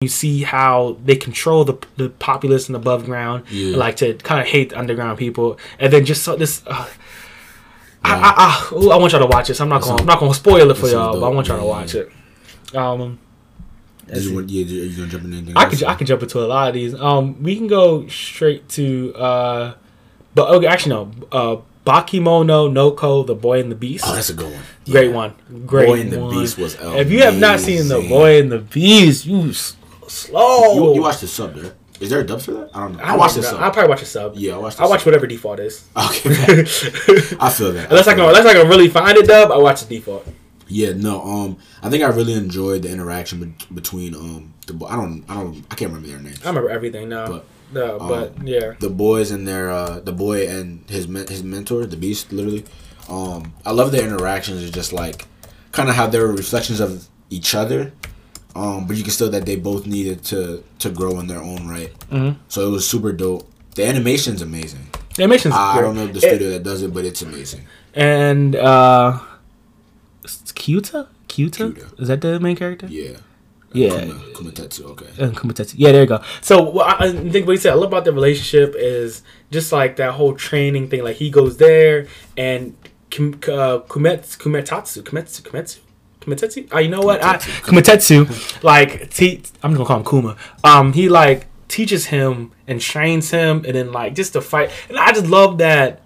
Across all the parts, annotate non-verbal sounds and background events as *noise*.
you see how they control the the populace and above ground, Yeah. like to kind of hate the underground people, and then just so this. Uh, I, Wow. I, I, ooh, I want y'all to watch this. I'm not gonna I'm not gonna spoil it for y'all, but I want y'all to watch it. Um, you, want- yeah, you gonna jump in anything? I could I could jump into a lot of these. Um, we can go straight to uh, but okay, actually no. Uh, Bakemono no Ko, the Boy and the Beast. Oh, that's a good one. Great Yeah. one. Great Boy and the one. Beast was If you have not seen the. Boy and the Beast, you slow. You, you watched the sub, right? Is there a dub for that? I don't know. I, watch the sub. I'll probably watch a sub. yeah, I watched. The I watch whatever default is. Okay, *laughs* I feel that. unless I can, unless I can really find it dub, I watch the default. Yeah, no. Um, I think I really enjoyed the interaction be- between um the bo- I don't I don't I can't remember their names. I remember everything now. But, no, but um, yeah, the boys and their uh the boy and his men- his mentor the beast literally um i love their interactions it's just like kind of how they were reflections of each other um but you can still that they both needed to to grow in their own right Mhm. so it was super dope the animation's amazing the animation's i great. don't know the It- studio that does it but it's amazing and uh, it's Kyuta. Kyuta Kyuta. is that the main character? yeah Yeah. Kuma, Kumatetsu, okay And Kumatetsu. Yeah, there you go. So what I I think what you said I love about the relationship is just like that whole training thing. Like he goes there and Kim, uh, Kumetsu, Kumetatsu, Kumetsu, Kumetsu, Kumetetsu. Oh, you know what? I, Kumetetsu. like te- I'm gonna call him Kuma. Um, he like teaches him and trains him, and then like just to fight. And I just love that.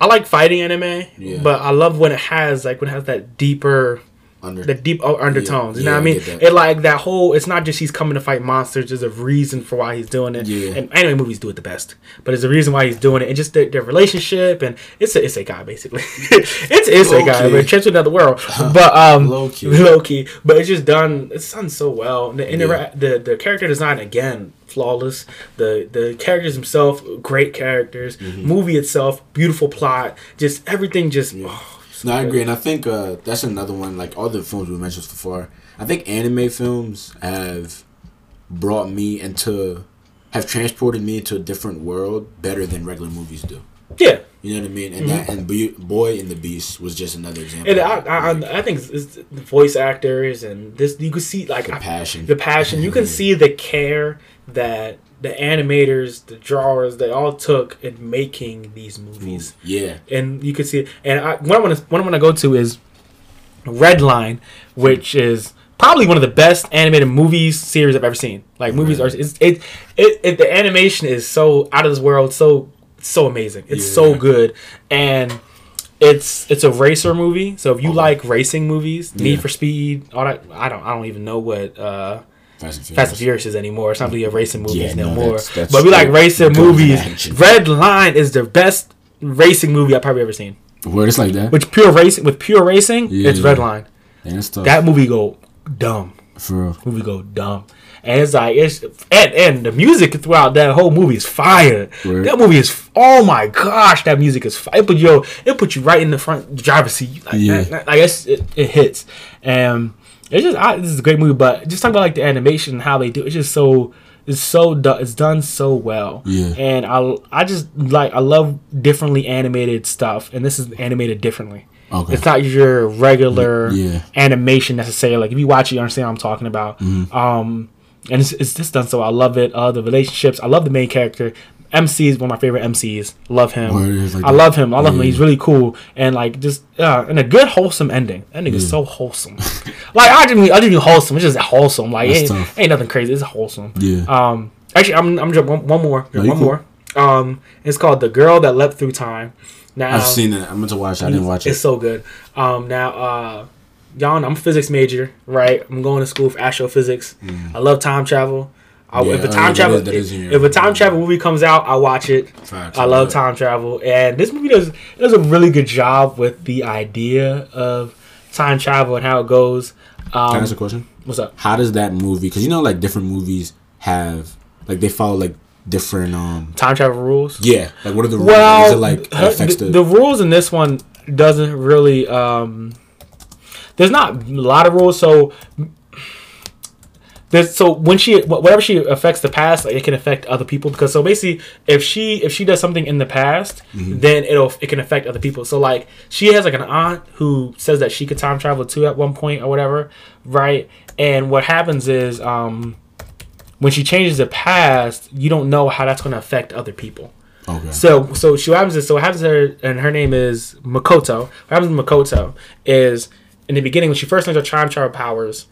I like fighting anime, Yeah. but I love when it has like when it has that deeper under the deep undertones. you know yeah, what I I mean? that. It like that whole. It's not just he's coming to fight monsters. There's a reason for why he's doing it. Yeah. And anime movies do it the best, but there's a reason why he's doing it, and just their, their relationship, and it's a it's a guy basically. *laughs* it's it's a guy, but it's to another world. But um, Low key. low *laughs* key. But it's just done. It's done so well. The intera- the the character design again flawless. The the characters themselves great characters. Mm-hmm. Movie itself beautiful plot. Just everything just. oh, No, I agree, and I think uh, that's another one. Like all the films we mentioned so far, I think anime films have brought me into, have transported me into a different world better than regular movies do. Yeah. You know what I mean? And that and Be- Boy and the Beast was just another example. And I. I, Like, I think it's, it's the voice actors and this you can see like the I- passion. the passion. You can see the care that the animators, the drawers, they all took in making these movies, Yeah, and you can see. It. And I, what I want to what I want to go to is Redline, which is probably one of the best animated movies series I've ever seen. Like movies are it's, it, it it the animation is so out of this world, so so amazing. It's so good, and it's it's a racer movie. So if you like racing movies, Need for Speed, all that, I don't I don't even know what. uh Fast and Furious. Fast and Furious is anymore. It's not really a racing movies Yeah, no, no, more. that's- that's but we like racing movies. Red Line is the best racing movie I've probably ever seen. Where it's like that. Which pure racing with pure racing, Yeah, it's yeah. Red Line. And that's tough. That movie go dumb. for real. Movie go dumb. And it's like it's and, and the music throughout that whole movie is fire. Word. That movie is oh my gosh, that music is fire. It put you it put you right in the front driver's seat. Like, Yeah. that, that- like it's, it, it hits. And it's just I, this is a great movie, but just talk about like the animation and how they do. It's just so it's so do- it's done so well. Yeah. And I I just like I love differently animated stuff, and this is animated differently. Okay. It's not your regular Yeah. animation necessarily. Like if you watch it, you understand what I'm talking about. Mm-hmm. Um, and it's, it's just done so. I love it. Uh, the relationships. I love the main character. MC is one of my favorite MCs. Love him. Like I that. love him. I love him. He's really cool and like just uh, and a good wholesome ending. That nigga's so wholesome. *laughs* like I didn't mean I didn't mean wholesome. It's just wholesome. Like ain't, ain't nothing crazy. It's wholesome. Yeah. Um. Actually, I'm I'm just one, one more. No, one cool. more. Um. It's called the girl that leapt through time. Now I've seen it. I meant to watch. it. I didn't watch it. it's so good. Um, now, uh, y'all, know I'm a physics major, right? I'm going to school for astrophysics. I love time travel. I. Yeah, if a time travel, is- that is if a time travel movie comes out, I watch it. Facts, I love time travel, and this movie does does a really good job with the idea of time travel and how it goes. Can I Um, ask a question? what's up? How does that movie? Because you know, like different movies have, like they follow like different. um Time travel rules. Yeah, like what are the rules? Well, it like her- the, the, the rules in this one doesn't really. Um, there's not a lot of rules, so there's so when she whatever she affects the past, like it can affect other people because so basically if she if she does something in the past, Mm-hmm. then it'll it can affect other people. So like she has like an aunt who says that she could time travel too at one point or whatever, right? And what happens is um when she changes the past, you don't know how that's going to affect other people. Okay. So so she what happens is so what happens to her and her name is Makoto. What happens to Makoto is in the beginning when she first learned her time travel powers,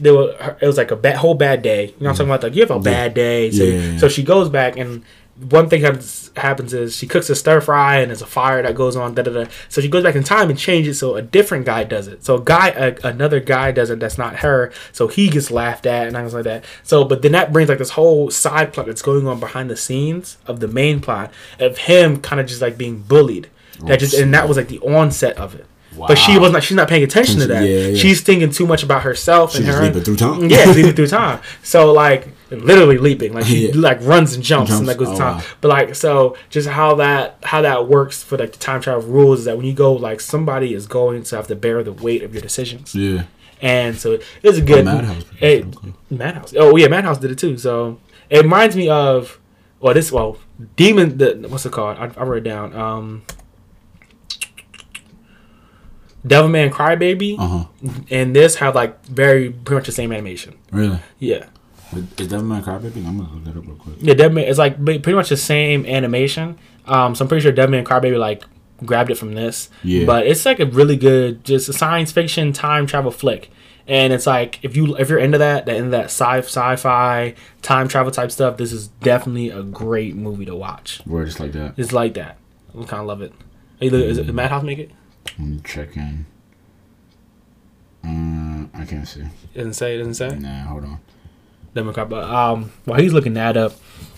there was it was like a bad, whole bad day. You know what I'm talking about? Like you have a bad day. So, yeah. so she goes back and one thing happens, happens is she cooks a stir fry and there's a fire that goes on. Da, da, da. So she goes back in time and changes so a different guy does it. So a guy, a, another guy does it that's not her. So he gets laughed at and things like that. So but then that brings like this whole side plot that's going on behind the scenes of the main plot of him kind of just like being bullied. That just and that was like the onset of it. But she was not. She's not paying attention to that. Yeah, yeah. She's thinking too much about herself and She's her. leaping through time. Yeah, leaping through time. *laughs* So like literally leaping, like she Yeah. like runs and jumps, and Jumps. like goes Oh, time. wow. But like so, just how that how that works for like the time travel rules is that when you go like somebody is going to have to bear the weight of your decisions, Yeah. and so it's a good Madhouse. It, Madhouse. Oh yeah, Madhouse did it too. So it reminds me of well this well Demon. The what's it called? I, I wrote it down. Um, Devilman Crybaby Uh huh. and this have like very pretty much the same animation. Really? Yeah. Is Devilman Crybaby? I'm gonna look that up real quick. Yeah, Devilman it's like pretty much the same animation. Um, so I'm pretty sure Devilman Crybaby like grabbed it from this. Yeah. But it's like a really good, just a science fiction time travel flick. And it's like if you if you're into that, that into that sci sci-fi time travel type stuff, this is definitely a great movie to watch. Word just like that. It's like that. I kind of love it. Hey, look, Is it did Madhouse make it? Let me check in. Um, I can't see. It doesn't say. It doesn't say. Nah, hold on. Democrat, But um, while he's looking that up,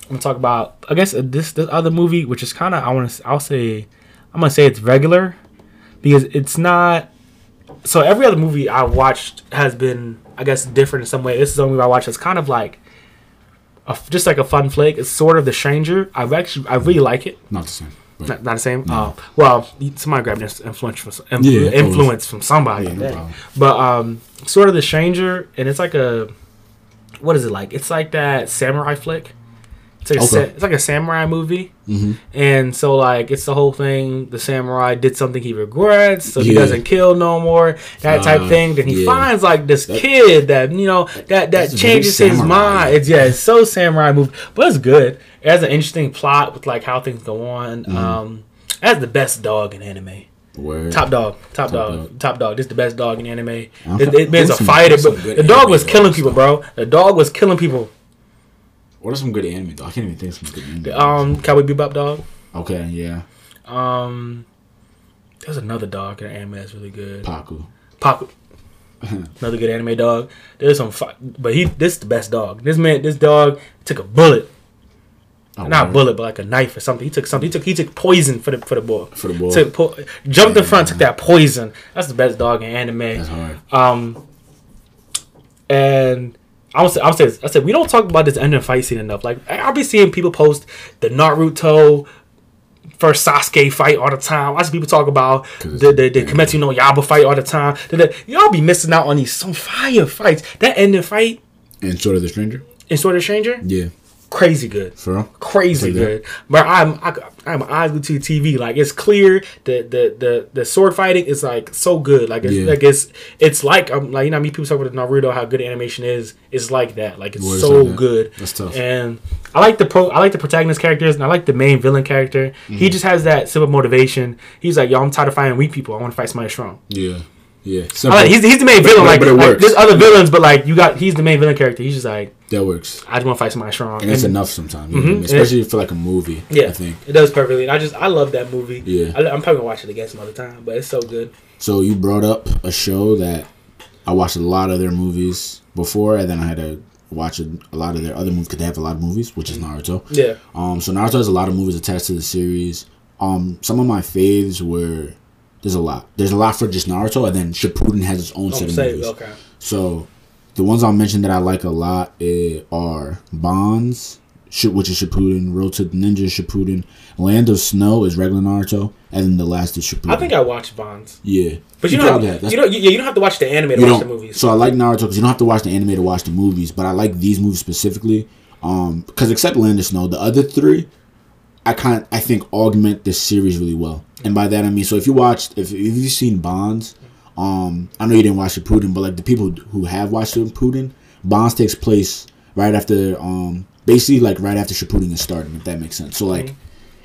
I'm gonna talk about I guess uh, this this other movie, which is kind of I want to I'll say I'm gonna say it's regular because it's not. So every other movie I watched has been I guess different in some way. This is the only movie I watched that's kind of like. A, just like a fun flick. It's Sword of the Stranger. I actually, I really like it. Not the same. But Not, not the same. Oh, well, somebody grabbed this influence from influ- Yeah, influence from somebody. Yeah, no But um, Sword of the Stranger, and it's like a what is it like? It's like that samurai flick. It's like, a, it's like a samurai movie, Mhm. and so like it's the whole thing. The samurai did something he regrets, so he doesn't kill no more. That type Uh, thing. Then he yeah. finds like this That- kid that you know that that changes his mind. It's yeah, it's so samurai movie, but it's good. It has an interesting plot with like how things go on. Mm-hmm. Um, it has the best dog in anime. Word. Top dog, top, Top dog, dog. top dog. This is the best dog in anime. It, Okay. it, it's a fighter, but the dog was killing people, though? bro. The dog was killing people. What are some good anime though? I can't even think of some good anime. Um, Cowboy Bebop dog. okay, yeah. Um, there's another dog in anime that's really good. Paku. Pop, *laughs* another good anime dog. There's some, fi- but he this is the best dog. This man, this dog took a bullet, Oh, not a word. bullet, but like a knife or something. He took something. He took he took poison for the for the boy. For the boy. Took po- jumped in front, took that poison. That's the best dog in anime. That's hard. Um, and I was I was I said we don't talk about this ending fight scene enough. Like I- I'll be seeing people post the Naruto first Sasuke fight all the time. I see people talk about the the, the Kimetsu no Yaiba fight all the time. The- the- y'all be missing out on these some fire fights. That ending fight And Sword of the Stranger. And Sword of the Stranger, Yeah. Crazy good For real. crazy good. But I'm I, I'm eyes glued to the TV. Like it's clear the the the the sword fighting is like so good. Like it's Yeah. like it's it's like um like you know how many people talk about Naruto how good animation is. It's like that. Like it's so like that. good. That's tough. And I like the pro. I like the protagonist characters, and I like the main villain character. Mm-hmm. He just has that simple motivation. He's like, yo, I'm tired of fighting weak people. I want to fight somebody strong. Yeah. Yeah. Like, he's, he's the main villain. But- like, but it like, works. there's other villains, but like you got he's the main villain character. He's just like, that works. I just want to fight somebody strong. And it's enough sometimes. Mhm. Especially for like a movie. Yeah, I think. it does perfectly. And I just I love that movie. Yeah. I, am probably gonna watch it again some other time, but it's so good. So you brought up a show that I watched a lot of their movies before, and then I had to watch a, a lot of their other movies because they have a lot of movies, which is Naruto. Yeah, Um, so Naruto has a lot of movies attached to the series. Um, some of my faves were there's a lot. There's a lot for just Naruto, and then Shippuden has its own I'm set of movies. okay. So the ones I'll mention that I like a lot eh, are Bonds, Sh- which is Shippuden, Road to the Ninja Shippuden, Land of Snow is regular Naruto, and then the last is Shippuden. I think I watched Bonds, yeah, but you, don't. Have, you don't. You, you don't have to watch the anime to you watch the don't- movies. So I like Naruto because you don't have to watch the anime to watch the movies, but I like these movies specifically. Um, because except Land of Snow, the other three, I kind I think augment this series really well. And by that I mean, so if you watched, if, if you've seen Bonds, um, I know you didn't watch Shippuden, but like the people who have watched Shippuden, Bonds takes place right after um basically like right after Shippuden is starting, if that makes sense. So like,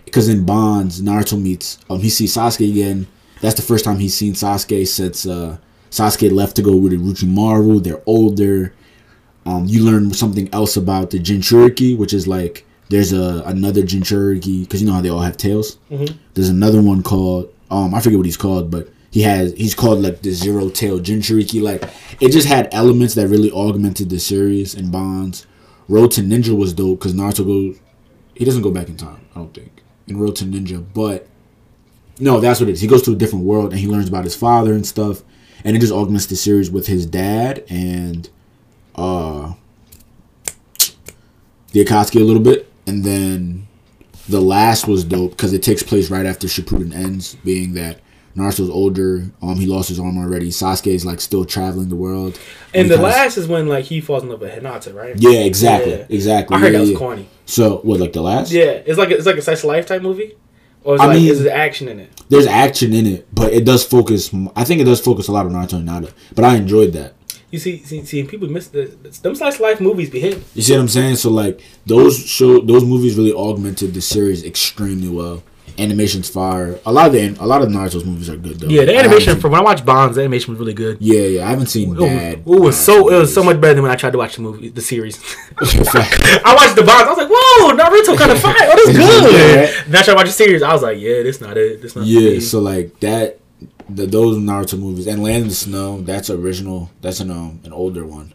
because in Bonds, Naruto meets um he sees Sasuke again. That's the first time he's seen Sasuke since uh Sasuke left to go with Orochimaru. They're older. Um, you learn something else about the Jinchuriki, which is like there's a another Jinchuriki because you know how they all have tails. Mhm. There's another one called um I forget what he's called, but he has he's called like the Zero Tail Jinchuriki. Like it just had elements that really augmented the series and bonds. Road to Ninja was dope because Naruto goes he doesn't go back in time, I don't think, in Road to Ninja, but no, that's what it is. He goes to a different world and he learns about his father and stuff, and it just augments the series with his dad and uh the Akatsuki a little bit, and then the last was dope because it takes place right after Shippuden ends, being that Naruto's older, um, he lost his arm already. Sasuke is like still traveling the world, And he the last is when like he falls in love with Hinata, right? yeah, exactly, Yeah. exactly. I heard yeah, that was yeah. corny. So what, like the last? Yeah, it's like it's like a slice of life type movie, or is I like mean- is there action in it? There's action in it, but it does focus. I think it does focus a lot on Naruto and Hinata, but I enjoyed that. You see, see, see people miss the them slice of life movies be hitting. You see what I'm saying? So like those show those movies really augmented the series extremely well. Animation's fire. A lot of the a lot of Naruto's movies are good though. Yeah, the animation seen- from when I watched Bonds, the animation was really good. yeah, yeah, I haven't seen It bad. it was so it was so much better than when I tried to watch the movie, the series. *laughs* *laughs* I watched the Bonds, I was like, whoa, Naruto kind of *laughs* fire. Oh, that's good. Yeah. Then I tried to watch the series, I was like, yeah, this not it. This not yeah, so like that, the those Naruto movies and Land in the Snow. That's original. That's an um an older one,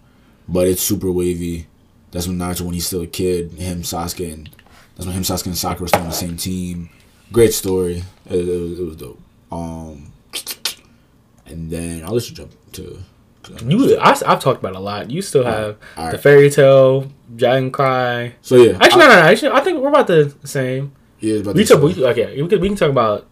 but it's super wavy. That's when Naruto when he's still a kid. Him Sasuke and that's when him Sasuke and Sakura still on the same team. Great story. It, it, was, it was dope. Um, and then I'll let you jump to. You, I, have talked about a lot. You still have All the fairy tale, Dragon Cry. So yeah, Actually, I, no, no, no. Actually, I think we're about the same. yeah, about We the talk. same. We, okay, we can, we can talk about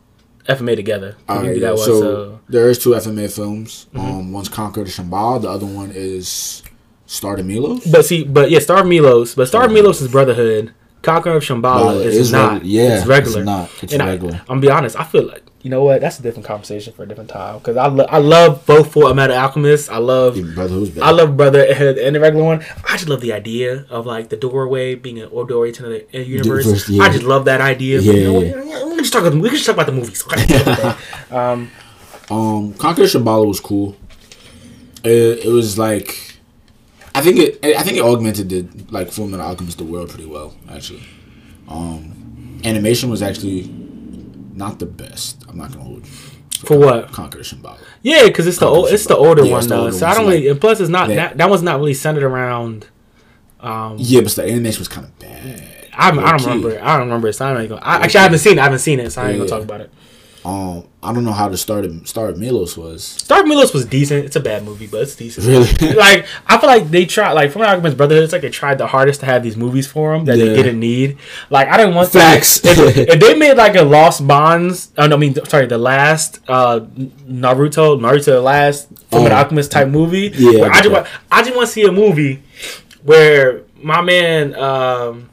FMA together. All right, yeah. one. so, So, Mm-hmm. there is two FMA films. Um, one's Conquer the Shambhala. The other one is Star to Milos. but see, but yeah, Star of Milos. But Star of Milos is Brotherhood. Conqueror of Shambhala Well, is, it's not. yeah, it's regular. it's not. It's and regular. I, I'm gonna be honest. I feel like you know what? That's a different conversation for a different time. Because I lo- I love both Full Metal Alchemist. I love Brotherhood's better. I love brother and the regular one. I just love the idea of like the doorway being an or doorway to another universe. Universe, yeah. I just love that idea. Yeah, you know, yeah. we can just talk. about- We can just talk about the movies. *laughs* um, Um, Conquer Shambhala was cool. It, it was like, I think it. I think it augmented the like Full Metal Alchemist the world pretty well actually. Um, animation was actually not the best. I'm not gonna hold you. for what? Conquer Shambhala. Yeah, because it's the Conquer old, it's the older Yeah, one it's though. older So one, I don't really. And plus, it's not that- that, that one's not really centered around. Um, Yeah, but the animation was kind of bad. I, I don't low-key. remember. I don't remember. So I ain't gonna, I, actually, I haven't seen it. I haven't seen it, so I ain't Yeah. gonna talk about it. Um, I don't know how the start of start of Milos was. Star of Milos was decent. It's a bad movie, but it's decent. Really? *laughs* like I feel like they tried like from Argument's Brotherhood. It's like they tried the hardest to have these movies for them that Yeah. they didn't need. Like I didn't want Facts. if, *laughs* if they made like a Lost Bonds, oh no, I mean sorry, the last uh Naruto, Naruto the last from an Oh. Alchemist type movie. Yeah, I I just want, I just want to see a movie where my man um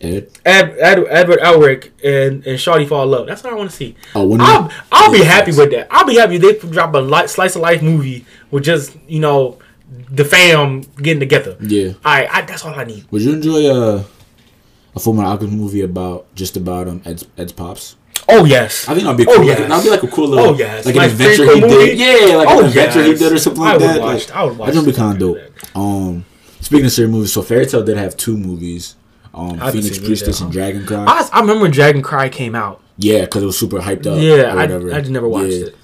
Ed? Ed, Ed, Edward Elric and and Shawty fall in love. That's what I want to see. Oh, I'll, I'll be happy with that. I'll be happy if they drop a light, slice of life movie with just you know the fam getting together. Yeah. I, I that's all I need. Would you enjoy a a Metal Alchemist movie about just about um Ed's, Ed's pops? Oh yes. I think that'd be Oh, cool. yes. That'd be like a cool little, Oh, yes. like an Like adventure he movie? did. Yeah, like Oh, an adventure yes. he did or something I like would that. watch- like, I would watch That'd be kind of dope. Um, speaking of scary movies, so Fairy Tail did have two movies. Um, haven't Phoenix Priestess and Dragon Cry. I, I remember when Dragon Cry came out. yeah, because it was super hyped up. Yeah, or I, whatever. I just never watched Yeah. it.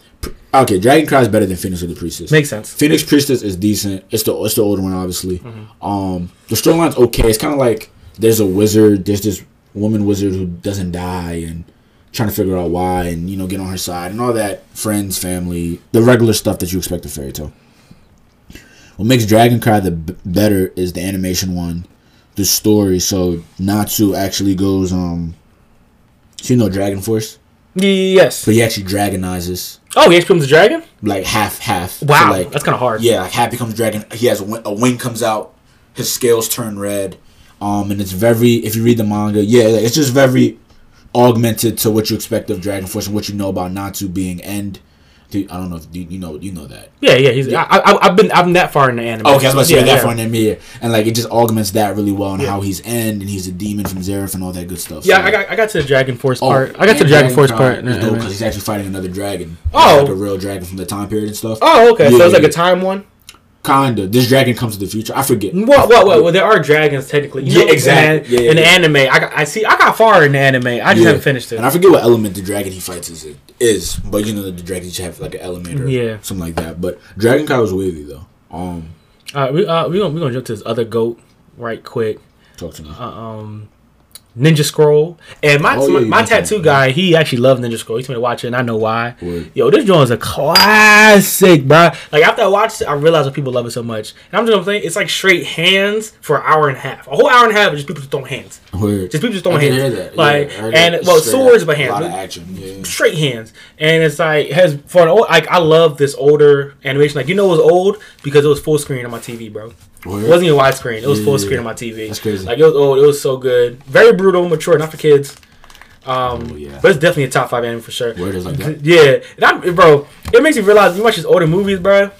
Okay, Dragon Cry is better than Phoenix of the Priestess. Makes sense. Phoenix Priestess is decent. It's the it's the older one, obviously. Mm-hmm. Um, the storyline's okay. It's kind of like there's a wizard. There's this woman wizard who doesn't die and trying to figure out why and you know get on her side and all that. Friends, family, the regular stuff that you expect of Fairy Tail. What makes Dragon Cry the b- better is the animation one, the story. So Natsu actually goes um. So you know Dragon Force, Yes. but he actually dragonizes Oh, he actually becomes a dragon. like half half. Wow, So, like that's kind of hard. yeah, like half becomes dragon. He has a, wing, a wing comes out. His scales turn red. Um, and it's very. If you read the manga, yeah, it's just very augmented to what you expect of Dragon Force and what you know about Natsu being end. I don't know if you, you know you know that. Yeah, yeah. He's. I, I, I've been. I'm that far in the anime. Okay, I was about to say yeah, that yeah. for an yeah. and like it just augments that really well and Yeah. how he's end and he's a demon from Zeref and all that good stuff. Yeah, So- I got. I got to the Dragon Force Oh, part. I got to the and Dragon Force part. in dope because he's actually fighting another dragon. Oh. like a real dragon from the time period and stuff. Oh, okay. so it's like yeah. a time one. Kinda. This dragon comes to the future. I forget. Well, well, well, well, there are dragons technically. You Yeah, know, exactly. In, Yeah, in the yeah. anime, I got, I see, I got far in the anime. I just Yeah. haven't finished it. And I forget what element the dragon he fights is. Is but you know the dragons have like an element or Yeah. something like that. But Dragon Cry was wavy though. Um, All right, we uh, we gonna we gonna jump to this other goat right quick. talk to me. Uh, um, Ninja Scroll and my Oh, yeah, my, my tattoo that. guy. He actually loves Ninja Scroll. He told me to watch it, and I know why. Word. Yo, this joint is a classic, bro. Like after I watched it, I realized why people love it so much. And I'm just gonna say, it's like straight hands for an hour and a half. A whole hour and a half just people just throwing hands. Word. Just people just throwing hands. Like Yeah, and that. well, Straight swords but A lot of hands. action. Yeah. Straight hands, and it's like has for an old like I love this older animation. Like you know, it was old because it was full screen on my TV, bro. Word. It wasn't even widescreen. It was Yeah, full screen on my TV. That's crazy. Like it was old. It was so good. Very brutal, mature, not for kids. Um, Oh, yeah. but it's definitely a top five anime for sure. Word is like that. Yeah, and I'm, bro. It makes me realize you watch these older movies, bro.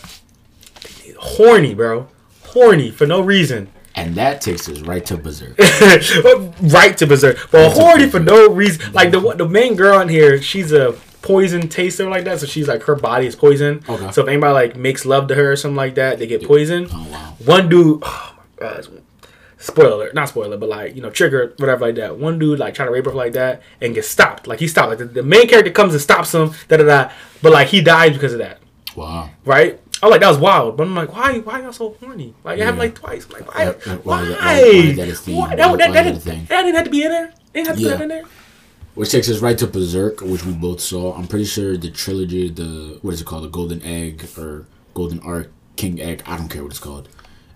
Horny, bro. Horny for no reason. And that takes us right to Berserk. *laughs* right to berserk, but Right horny for no reason. Like the the main girl in here, she's a poison taster like that. So she's like her body is poison. Okay. So if anybody like makes love to her or something like that, they get poisoned. Oh wow. One dude, oh my god, spoiler, not spoiler, but like you know, trigger whatever like that. One dude like trying to rape her like that and gets stopped. Like he stopped. Like the, the main character comes and stops him. Da da da. But like he dies because of that. Wow. Right. I was like that was wild, but I'm like, why? Why y'all so horny? Like it happened like twice. I'm like why? Yeah, Why? yeah, Why? why why- why is that a theme? Why- Why- That, why that, is that, that a didn't- thing? that didn't have to be in there. Didn't have to Yeah. put that in there. Which takes us right to Berserk, which we both saw. I'm pretty sure the trilogy, the what is it called, the Golden Egg or Golden Arc, King Egg. I don't care what it's called.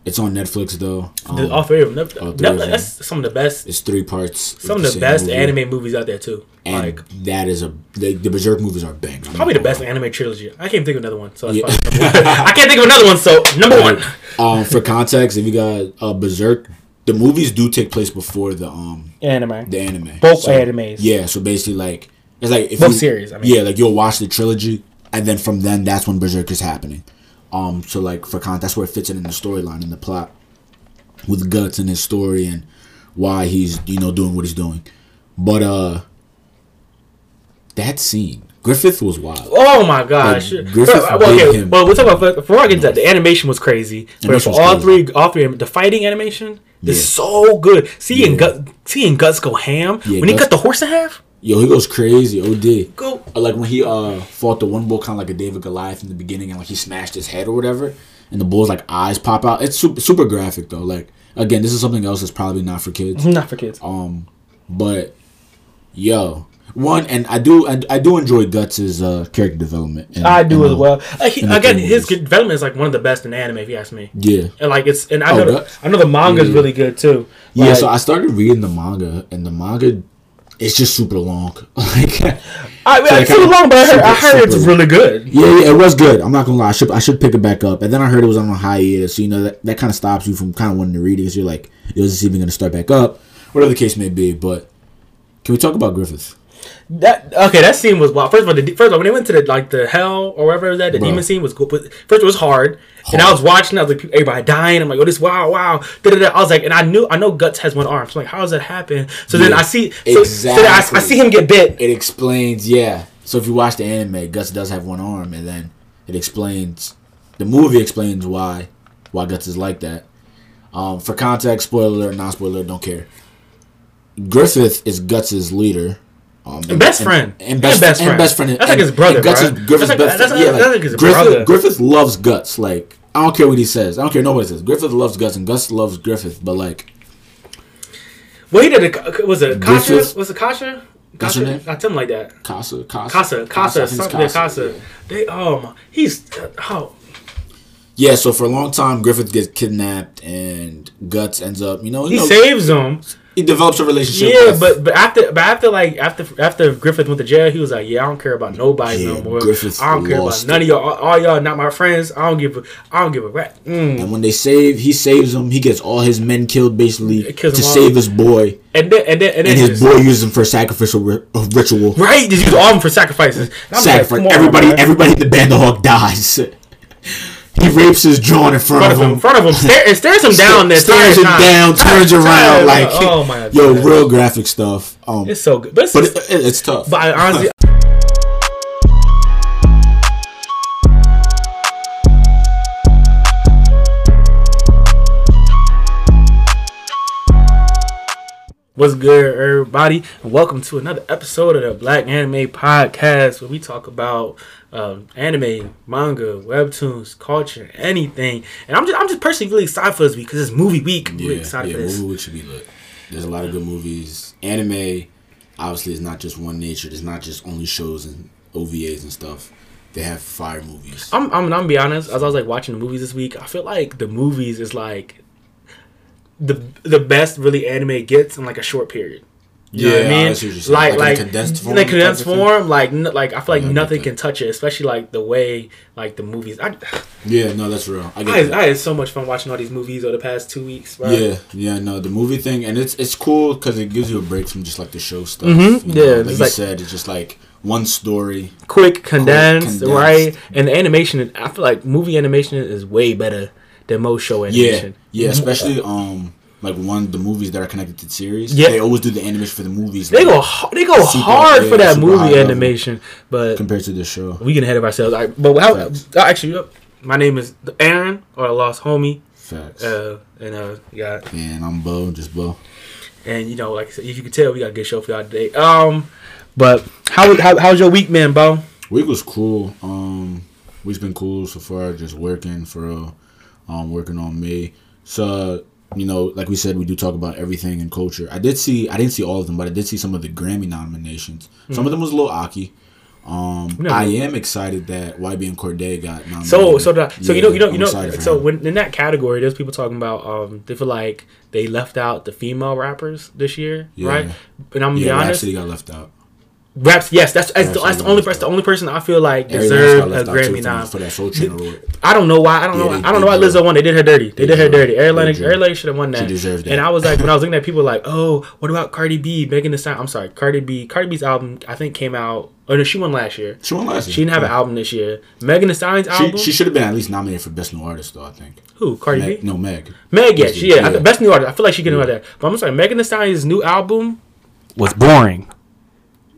It's on Netflix though. Um, all three of them. That- all three that- of them. that's some of the best. it's three parts. Some of the best movie. anime movies out there too. And like that is a the, the Berserk movies are bang. Probably the best anime trilogy. I can't think of another one, so that's Yeah. *laughs* I can't think of another one, so number one. Um, for context, if you got uh, Berserk, the movies do take place before the um Anime. the anime. Both animes. Yeah, so basically like it's like if Both you, series, I mean. yeah, like you'll watch the trilogy, and then from then that's when Berserk is happening. Um, so like for con, that's where it fits in in the storyline in the plot, with guts and his story and why he's you know doing what he's doing. But uh, that scene, Griffith was wild. Oh my gosh! Like, But- Griffith well, okay, him. well, we'll talk about before I get into that. The animation was crazy. But Animation for was all crazy. three, all three, the fighting animation Yeah. so good. Seeing Yeah. gut, seeing guts go ham Yeah, when he cut the horse in half. Yo, he goes crazy. OD. Go. Like when he uh fought the one bull kind of like a David Goliath in the beginning, and like he smashed his head or whatever, and the bull's like eyes pop out. It's super super graphic though. Like again, this is something else that's probably not for kids. Not for kids. Um, but yo, one and I do I, I do enjoy Guts's uh character development. in- I do as uh, well. Like, he, again, his development is like one of the best in anime, if you ask me. Yeah, And like it's, and I Oh, know, the, I know the manga's Yeah. really good too. yeah. So I started reading the manga, and the manga, it's just super long. *laughs* like, I, mean, so it's it long, but I heard, I super- heard it's super- really good. Yeah, yeah, it was good. I'm not gonna lie. I should I should pick it back up. And then I heard it was on a hiatus. So you know that that kind of stops you from kind of wanting to read it because you're like, is this even gonna start back up? Whatever the case may be. But can we talk about Griffith? That okay, that scene was wild. First of all, the, first of all, when they went to the like the hell or whatever that, the Bro. demon scene was good. But first, it was hard, and I was watching. I was like, everybody dying. I'm like, oh, this wow, wow. Da-da-da. I was like, and I knew, I know Guts has one arm. So I'm like, how does that happen? So then I see, so, so then I, I see him get bit. It explains, yeah. So if you watch the anime, Guts does have one arm, and then it explains. The movie explains why why Guts is like that. Um, for context, spoiler alert, non spoiler, don't care. Griffith is Guts's leader. Um, And best friend. and, best, And best and friend. best friend. That's like his brother, Guts bro. is Griffith's like- best friend. Yeah, like, like Griffith, brother. Griffith loves Guts. Like I don't care what he says. I don't care nobody says. Griffith loves Guts, and Guts loves Griffith. But like, Well, he did a was it Kasha? Griffith- Was it Kasha? That's Kasha? name? Not something like that. Casa, Casa, Casa, Casa, I think it's something. They oh my, he's oh yeah, so for a long time, Griffith gets kidnapped, and Guts ends up, you know, you He know, saves them. He develops a relationship. Yeah, with- but but after but after like after after Griffith went to jail, he was like, yeah, I don't care about nobody no Yeah, more. Griffith I don't care about none of y'all. All, all y'all not my friends. I don't give a I don't give a rat. Mm. and when they save, he saves them. He gets all his men killed basically to save his boy, And then and then and, then and his boy uses him for sacrificial ri- ritual. right just use all of them for sacrifices. I'm like, Sacrifice. on, everybody, everybody in the band of Hawk dies. *laughs* He rapes his John in front, in front of him, in front of him, stare, stares him down. The stares him time. down, turns Entire around time. like, oh my yo, God. real graphic stuff. Um, It's so good, but it's, but it- it's tough. but I honestly. What's good, everybody? And welcome to another episode of the Black Anime Podcast, where we talk about um, anime, manga, webtoons, culture, anything. And I'm just, I'm just personally really excited for this week because it's movie week. I'm really yeah, excited yeah, for this. movie week should be lit. There's a lot of good movies. Anime, obviously, is not just one nature. It's not just only shows and OVAs and stuff. They have fire movies. I'm, I'm, I'm gonna be honest. As I was like watching the movies this week, I feel like the movies is like the the best really anime gets in like a short period. You know what I Yeah, mean? see what you're. Like Like in a like condensed form like condensed type of thing? form. Like n- like I feel like Yeah, nothing can touch it, especially like the way like the movies. I Yeah, no, that's real. I I, that. I had so much fun watching all these movies over the past two weeks. Yeah, yeah, no, the movie thing, and it's it's cool because it gives you a break from just like the show stuff. Mhm, you know? yeah, like you like- said, it's just like one story. quick, condensed, condensed. right? And the animation, I feel like movie animation is way better than most show Yeah, animation. yeah, especially um like one the movies that are connected to the series. Yeah. they always do the animation for the movies. They like, go they go Super- hard yeah, for that movie animation, but compared to the show. we get ahead of ourselves. Right, but how, uh, actually, uh, my name is Aaron or a Lost Homie, Facts. uh, and uh, got and I'm Bo, just Bo. and you know, like I said, if you can tell, we got a good show for y'all today. Um, but how how how's your week, man, Bo? Week was cool. Um, week's been cool so far. Just working for real. Um, working on me. So you know, like we said, we do talk about everything in culture. I did see. I didn't see all of them, but I did see some of the Grammy nominations. Some of them was a little aki. Um, Never- I am excited that YBN Cordae got nominated. So so the, so you know you know I'm you know so him. when in that category, there's people talking about um they feel like they left out the female rappers this year, Yeah. right? And I'm gonna yeah, be honest, Rapsody got left out. Raps yes, that's that's, the, that's the only left person the only person I feel like Everyone else deserved a left out, too, Grammy for- nom. for that Soul Train award. I don't know why. I don't Yeah, know. they- I don't know why Lizzo won. They did her dirty. They, they did her dirty. Airline, they Airline should have won that. She deserved that. And I was like, when I was looking at people, like, *laughs* oh, what about Cardi B, Megan Thee Stallion? I'm sorry, Cardi B. Cardi B's album, I think, came out. Oh no, she won last year. She won last year. She didn't have an album this year. Megan Thee Stallion's album. she should have been at least nominated for best new artist, though. I think. Who? Cardi Meg, B. no, Meg. Meg, yeah, she, yeah, Yeah. best new artist. I feel like she can do that. But I'm sorry, Megan Thee Stallion's new album was boring.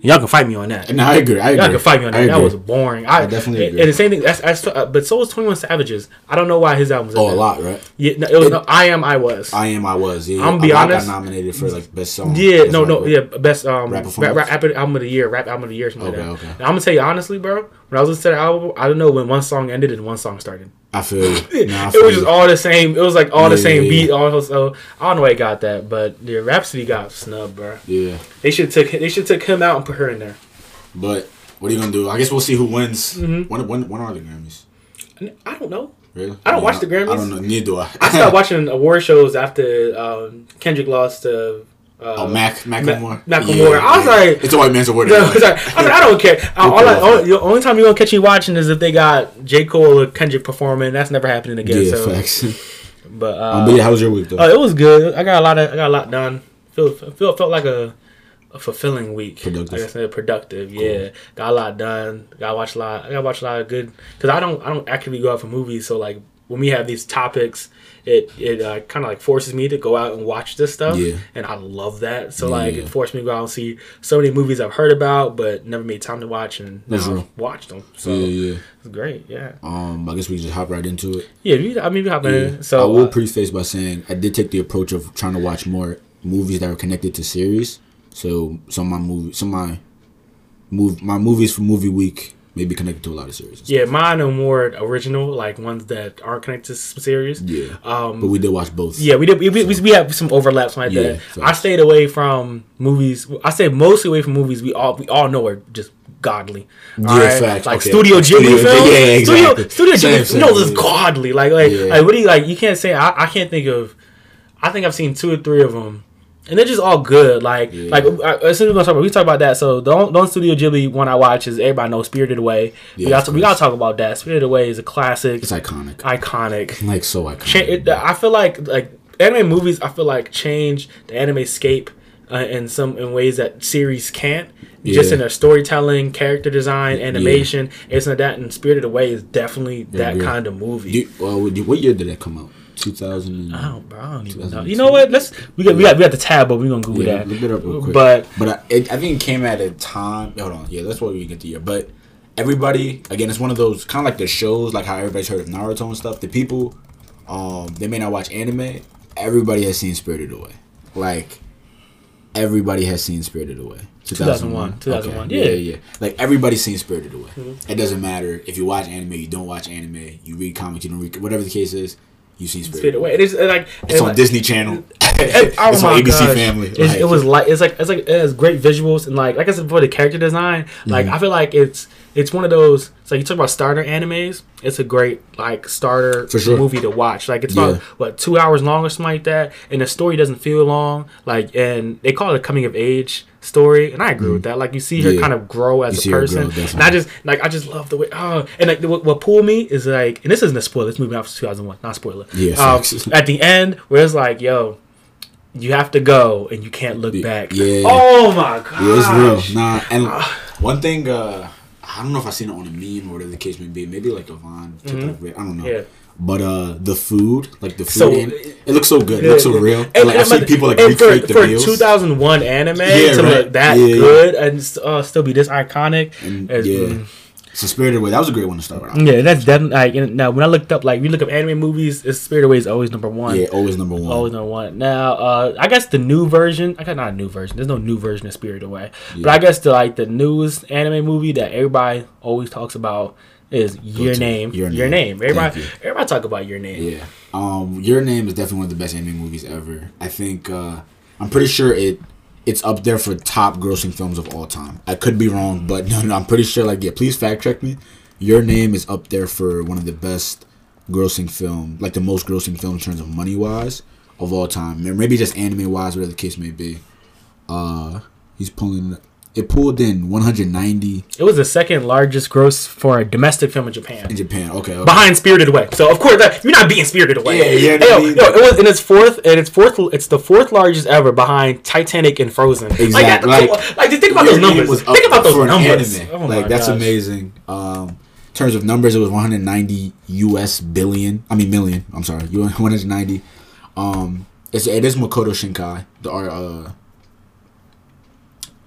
Y'all can fight me on that. And I agree. I agree. Y'all can fight me on that. That was boring. I, I definitely agree. And the same thing. That's, that's uh, but so was Twenty One Savages. I don't know why his album was. Oh, a lot, right? Yeah, no, it was It- no. I am. I was. I am. I was. Yeah. I'm gonna be honest. Got nominated for like best song. yeah, Best no, no, rap. yeah, best um Rap rap, rap, album of the year, rap album of the year, something Okay, like that. okay. Now, I'm gonna tell you honestly, bro. When I was listening to the album, I don't know when one song ended and one song started. I feel. *laughs* Nah, I it was just all the same. It was like all the same yeah, beat. yeah. All so I don't know why he got that, but yeah, Rapsody got snubbed, bro. Yeah, They should took they should took him out and put her in there. but what are you gonna do? I guess we'll see who wins. Mhm. When, when, when are the Grammys? I don't know. Really? I don't mean, watch the Grammys. I don't know. Neither do I. I stopped *laughs* watching award shows after um, Kendrick lost to. Uh, Oh, Mac Macklemore. Macklemore. *laughs* I was like- it's a white man's award. No, anyway. it's like, I, I don't care. *laughs* Uh, all I, the only time you're gonna catch me watching is if they got J Cole or Kendrick performing. That's never happening again. yeah, so, facts. *laughs* but uh, um, but yeah, how was your week though? uh, it was good. I got a lot of I got a lot done. Feel feel felt like a, a fulfilling week. Productive. Like I said, productive. Yeah, got a lot done. Got watch a lot. I got watch a lot of good because I don't I don't actively go out for movies. So like when we have these topics, it it uh, kind of like forces me to go out and watch this stuff. Yeah. and I love that. So like Yeah. it forced me to go out and see so many movies I've heard about but never made time to watch, and now That's real. I've watched them. So yeah, yeah. it's great. Yeah, Um, I guess we just hop right into it. yeah. I mean, you hop Yeah. in. So I will uh, preface by saying I did take the approach of trying to watch more movies that are connected to series. So some of my movie, some of my move, my movies for movie week maybe connected to a lot of series. Yeah, mine are more original, like ones that aren't connected to some series. yeah. Um, but we did watch both. Yeah, we did. We, we, we have some overlaps like Yeah, that. so- I stayed away from movies. I stayed mostly away from movies we all we all know are just godly. Yeah, Alright? facts. Like Okay. Studio Ghibli Studio- films. yeah, exactly. Studio, Studio Same, Ghibli, same, no, this yeah. godly. Like like Yeah. like what do you like? You can't say I, I can't think of. I think I've seen two or three of them. And they're just all good. Like, Yeah. like uh, as soon as we gonna talk about, we talk about that. So the only Studio Ghibli one I watch is everybody knows Spirited Away. we gotta we gotta talk about that. Spirited Away is a classic, It's iconic. iconic *laughs* Like so iconic. cha- it, I feel like like anime movies. I feel like change the anime scape uh, in some in ways that series can't. Yeah. Just in their storytelling, character design, animation, it's not that. And Spirited Away is definitely that yeah. kind of movie. Do you- well, what what year did that come out? 2000. I don't, bro, I don't even know. You know what? Let's we got we got we got the tab, but we're gonna Google Yeah, that. look it up real quick. But But I, it, I think it came at a time. Hold on, yeah, that's what we get the year. But everybody, again, it's one of those kind of like the shows, like how everybody's heard of Naruto and stuff. The people, um, they may not watch anime. Everybody has seen Spirited Away. Like everybody has seen Spirited Away. 2001, 2001, Okay, yeah. yeah, yeah. Like everybody's seen Spirited Away. Mhm. It doesn't matter if you watch anime, you don't watch anime, you read comics, you don't read whatever the case is. You've Spirit, Spirited, Spirited Away, it is like It's on like, Disney Channel. it- *laughs* oh it's my on ABC gosh. Family. It's, Like- it was like it's like it's like it has great visuals and like like I said before the character design. Like Mhm. I feel like it's it's one of those. It's like you talk about starter animes. It's a great like starter sure. movie to watch. Like it's Yeah. about what two hours long or something like that, and the story doesn't feel long. Like and they call it a coming of age story, and I agree with that. Like you see her Mm. Yeah. kind of grow as You a person, grow, and I just like I just love the way. Oh, and like what, what pulled me is like, and this isn't a spoiler. This movie out from two thousand one, not spoiler. Yeah, Um, *laughs* at the end, where it's like, yo, you have to go and you can't look back. yeah. Oh my god. Yeah, it's real. Nah, and one thing, uh, I don't know if I seen it on a meme or whatever the case may be. Maybe like a Vine, vid- I don't know. Mm-hmm. Yeah. But uh, the food, like the food, So- in, it looks so good. It looks so Yeah, real. yeah. And, like I and see but- people like and recreate for, the for meals. 2001 anime Yeah, to right. look that Yeah, yeah. good and uh, still be this iconic. And, is- yeah, mm. so Spirited Away. That was a great one to start out. Yeah, that's definitely like now when I looked up like we look up anime movies, Spirited Away is always number one. Yeah, always number one. Always number one. Now, uh, I guess the new version. I got not a new version. There's no new version of Spirited Away. But I guess the like the newest anime movie that everybody always talks about is Your to Name. Your Your, Name. Name. Everybody, Thank everybody talk about Your Name. Yeah. Um, Your Name is definitely one of the best anime movies ever. I think uh, I'm pretty sure it it's up there for top grossing films of all time. I could be wrong, but *laughs* no, no, I'm pretty sure. Like, yeah, please fact check me. Your Name is up there for one of the best grossing film, like the most grossing film in terms of money wise of all time. Maybe just anime wise, whatever the case may be. Uh, he's pulling. It pulled in 190 It was the second largest gross for a domestic film in Japan. in Japan. Okay, okay. Behind Spirited Away, so of course that, you're not being Spirited Away. Yeah, yeah, yo, no, yo, it was in its fourth, and its fourth, it's the fourth largest ever behind Titanic and Frozen. Like, Exactly. like, like, just think about those numbers. Think about those numbers. Oh like that's gosh. amazing. Um, in terms of numbers, it was 190 U.S. billion. I mean million. I'm sorry, 190. Um, it's it is Makoto Shinkai, the art, uh,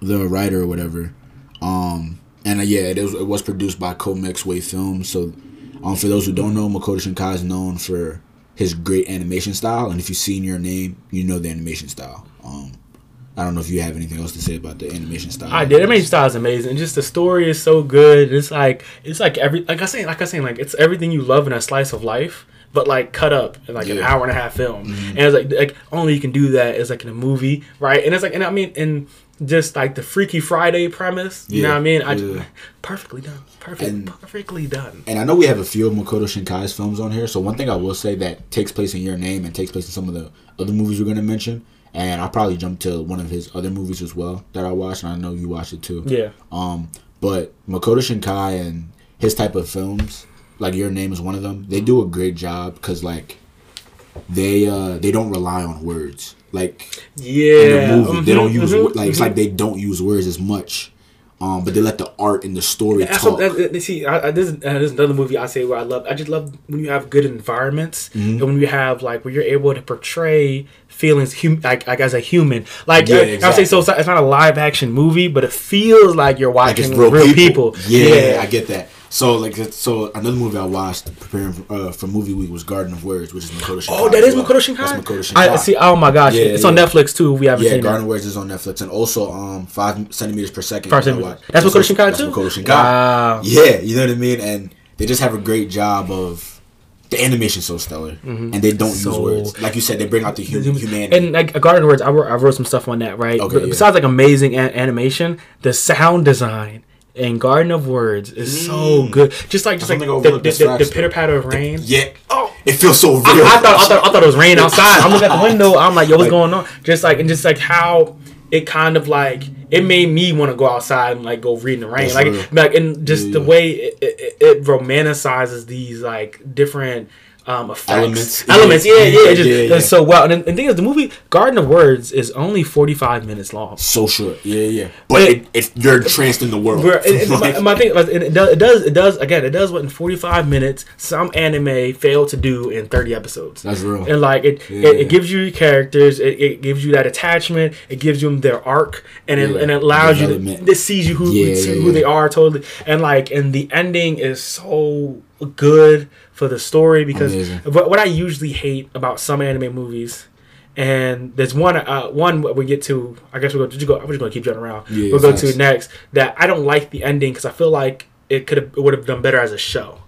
the writer or whatever. Um, and uh, yeah, it was it was produced by CoMix Wave Films. So, um, for those who don't know, Makoto Shinkai is known for his great animation style, and if you've seen your name, you know the animation style. Um, I don't know if you have anything else to say about the animation style. I did. Animation style is amazing. Just the story is so good. It's like it's like every like I say like I say like it's everything you love in a slice of life, but like cut up in like an Yeah. Mm-hmm. hour and a half film. And it's like like only you can do that is like in a movie, right? And it's like and I mean and just like the Freaky Friday premise. You know what I mean? I yeah. *laughs* perfectly done. Perfect. And- perfectly done. And I know we have a few of Makoto Shinkai's films on here. So one thing I will say that takes place in your name and takes place in some of the other movies we're gonna mention. And I'll probably jump to one of his other movies as well that I watched, and I know you watched it too. Yeah. Um, but Makoto Shinkai and his type of films, like Your Name is one of them. They do a great job because like they uh they don't rely on words. Like Yeah. in the movie, they don't use mhm, like it's mhm. like they don't use words as much. Um, but they let the art and the story That's talk. what, that, see, I, I, this, is, uh, this is another movie I say where I love. I just love when you have good environments Mm-hmm. and when you have like where you're able to portray feelings, hum, like, like as a human. Like Yeah, I, I would say, so it's not, it's not a live action movie, but it feels like you're watching it's real, real, people. people. Yeah, I get that. So like so another movie I watched preparing for, uh, for movie week was Garden of Words, which is Makoto Shinkai. Oh, that is well. Makoto Shinkai. That's Makoto Shinkai. I see. Oh my gosh, Yeah, it's on. Netflix too. We haven't Yeah, seen Garden of Words is on Netflix, and also um five centimeters per second. Five centimeters. watched. That's Makoto Shinkai that's too? Makoto Shinkai. Wow. Yeah, you know what I mean, and they just have a great job of. The animation's so stellar, and they don't use Mm-hmm. Words. Like you said, they bring out the hu- humanity. And like Garden of Words, I wrote, I wrote some stuff on that, right? Okay, yeah. Besides like amazing a- animation, the sound design in Garden of Words is so mm. good. Just like just like don't think I the, the, the, the pitter patter of rain. yeah, oh, it feels so real. I, I thought I thought I thought it was rain outside. I'm looking at the *laughs* window. I'm like, yo, what's Like- going on? Just like and just like how it kind of like it made me want to go outside and like go read in the rain. Like real. like and just Yeah, the way it, it, it romanticizes these like different. Um, effects, Elements. elements, yeah, Yeah, yeah, it just yeah, yeah. so well. And, the thing is, the movie Garden of Words is only forty five minutes long. so short. Yeah, yeah. But It- it, you're entranced in the world, it, *laughs* Like- my, my thing, it, does, it does, it does. Again, it does what in forty five minutes some anime fail to do in thirty episodes. that's real. and like it, it, gives you your characters, it, gives you that attachment, it gives them their arc, and it, and it allows you to, it sees you who who, yeah, who yeah. they are totally, and like and the ending is so good for the story because Amazing. what, what I usually hate about some anime movies. And there's one, uh, one we get to. I guess we're going to go. I'm just going to keep jumping around. Yeah, we'll go facts. to next. That I don't like the ending because I feel like it could have, would have done better as a show.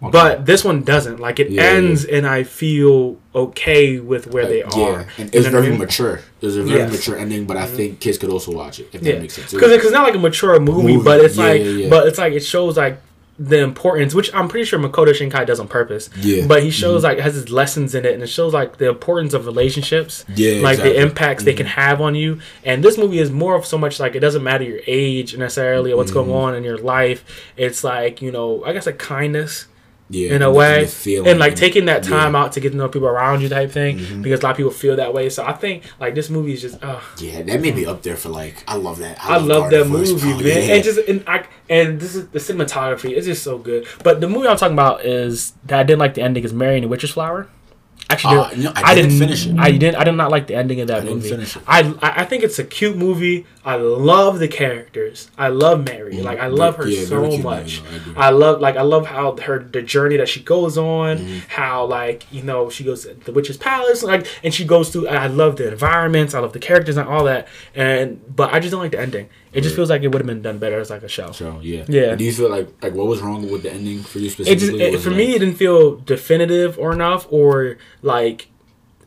But this one doesn't. Like it Yeah, ends, and I feel okay with where they yeah, are. and it's it was know what I very mean? mature. it's a very Yes. Mm-hmm. mature ending, but I think kids could also watch it if that Yeah, makes sense. because it's not like a mature movie, Movie, but it's yeah, like, yeah, yeah. but it's like it shows like the importance, which I'm pretty sure Makoto Shinkai does on purpose. Yeah. Mm-hmm. But he shows like has his lessons in it, and it shows like the importance of relationships. Yeah, Like exactly. Mm-hmm. the impacts they can have on you. And this movie is more of so much like it doesn't matter your age necessarily or what's Mm-hmm. going on in your life. It's like you know, I guess like kindness yeah, in a way, and like taking that yeah. time out to get to know people around you, type thing. Mm-hmm. Because a lot of people feel that way. So I think like this movie is just, uh, Yeah, that may be up there for like. I love that. I love Garden that movie, man. Yeah. And just and I and this is the cinematography. It's just so good. But the movie I'm talking about is that I didn't like the ending is Mary and the Witch's Flower. Actually, Uh, no, I didn't finish it. I didn't. I did not like the ending of that didn't movie. I, I I think it's a cute movie. I love the characters. I love Mary. Like I love her Yeah, so much. I. I love like I love how her the journey that she goes on. Mm-hmm. How like you know she goes to the witch's palace like and she goes through. I love the environments. I love the characters and all that. And but I just don't like the ending. It just feels like it would have been done better as like a show. So yeah, Yeah. Do you feel like like what was wrong with the ending for you It just specifically? it, for it, me like- it didn't feel definitive or enough or like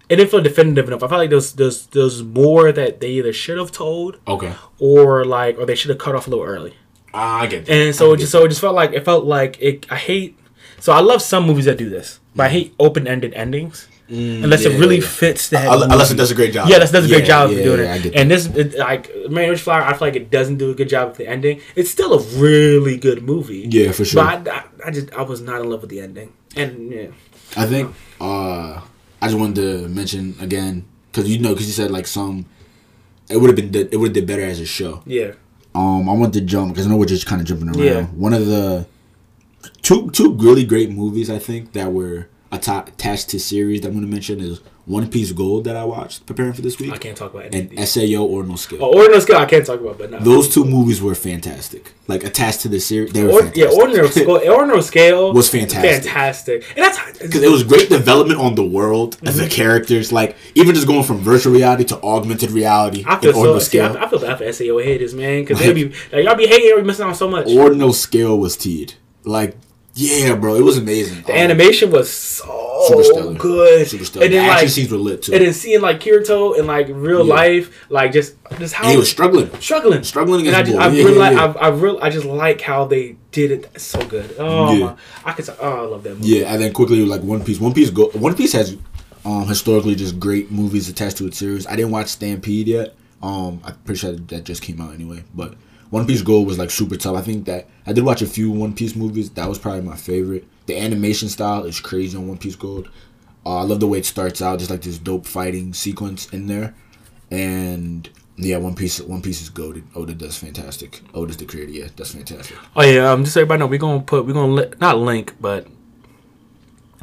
it didn't feel definitive enough. I felt like there's there's there's more that they either should have told okay. or like or they should have cut off a little early. Ah, I get that. And so it just so it just felt like it felt like it. I hate. So I love some movies that do this, but I hate open ended endings unless Mm, yeah, it really yeah. fits that. Unless- unless it does a great job. Yeah, that does a great Yeah, job of doing it. And this, it, like Man Rich Flower, I feel like it doesn't do a good job with the ending. It's still a really good movie. Yeah, for sure. But I, I, I just I was not in love with the ending. And yeah, I think uh, I just wanted to mention again because you know because you said like some it would have been it would have did better as a show. yeah, Um, I want to jump because I know we're just kind of jumping around. Yeah. One of the two two really great movies I think that were atta- attached to series that I'm going to mention is One Piece Gold that I watched preparing for this week I can't talk about any and. Sao or No Skill. Oh, Ordinal Scale, I can't talk about, but no. Those two movies were fantastic. Like attached to the series, they were Or, fantastic. yeah, Or Ordinary Scale, Ordinary Scale Was fantastic. Fantastic, and that's Because it was great development on the world and the mhm. characters, like even just going from virtual reality to augmented reality I feel so. See, Scale. I feel bad for SAO haters, man, because they *laughs* be like, y'all be hating, be missing out so much. Ordinal Scale was teed. Like, yeah, bro, it was amazing. the animation was so Super stellar. good, super stellar. and The then action like, scenes were lit too. and then seeing like Kirito in like real Yeah. life, like just just how And he was struggling. struggling, struggling And I just, the I. Yeah, really, yeah. I, I really, I just like how they did it so good. Oh my, I could, oh, I love that movie. Yeah, and then quickly like One Piece. One Piece go. One Piece has um historically just great movies attached to its series. I didn't watch Stampede yet. Um, I'm pretty sure that just came out anyway. But One Piece Gold was like super tough. I think that I did watch a few One Piece movies. That was probably my favorite. The animation style is crazy on One Piece Gold. Uh, I love the way it starts out, just like this dope fighting sequence in there. And yeah, One Piece. One Piece is goaded. Oda does fantastic. Oda's the creator. Yeah, that's fantastic. Oh yeah, um, just so everybody know, we're gonna put, we're gonna li- not link, but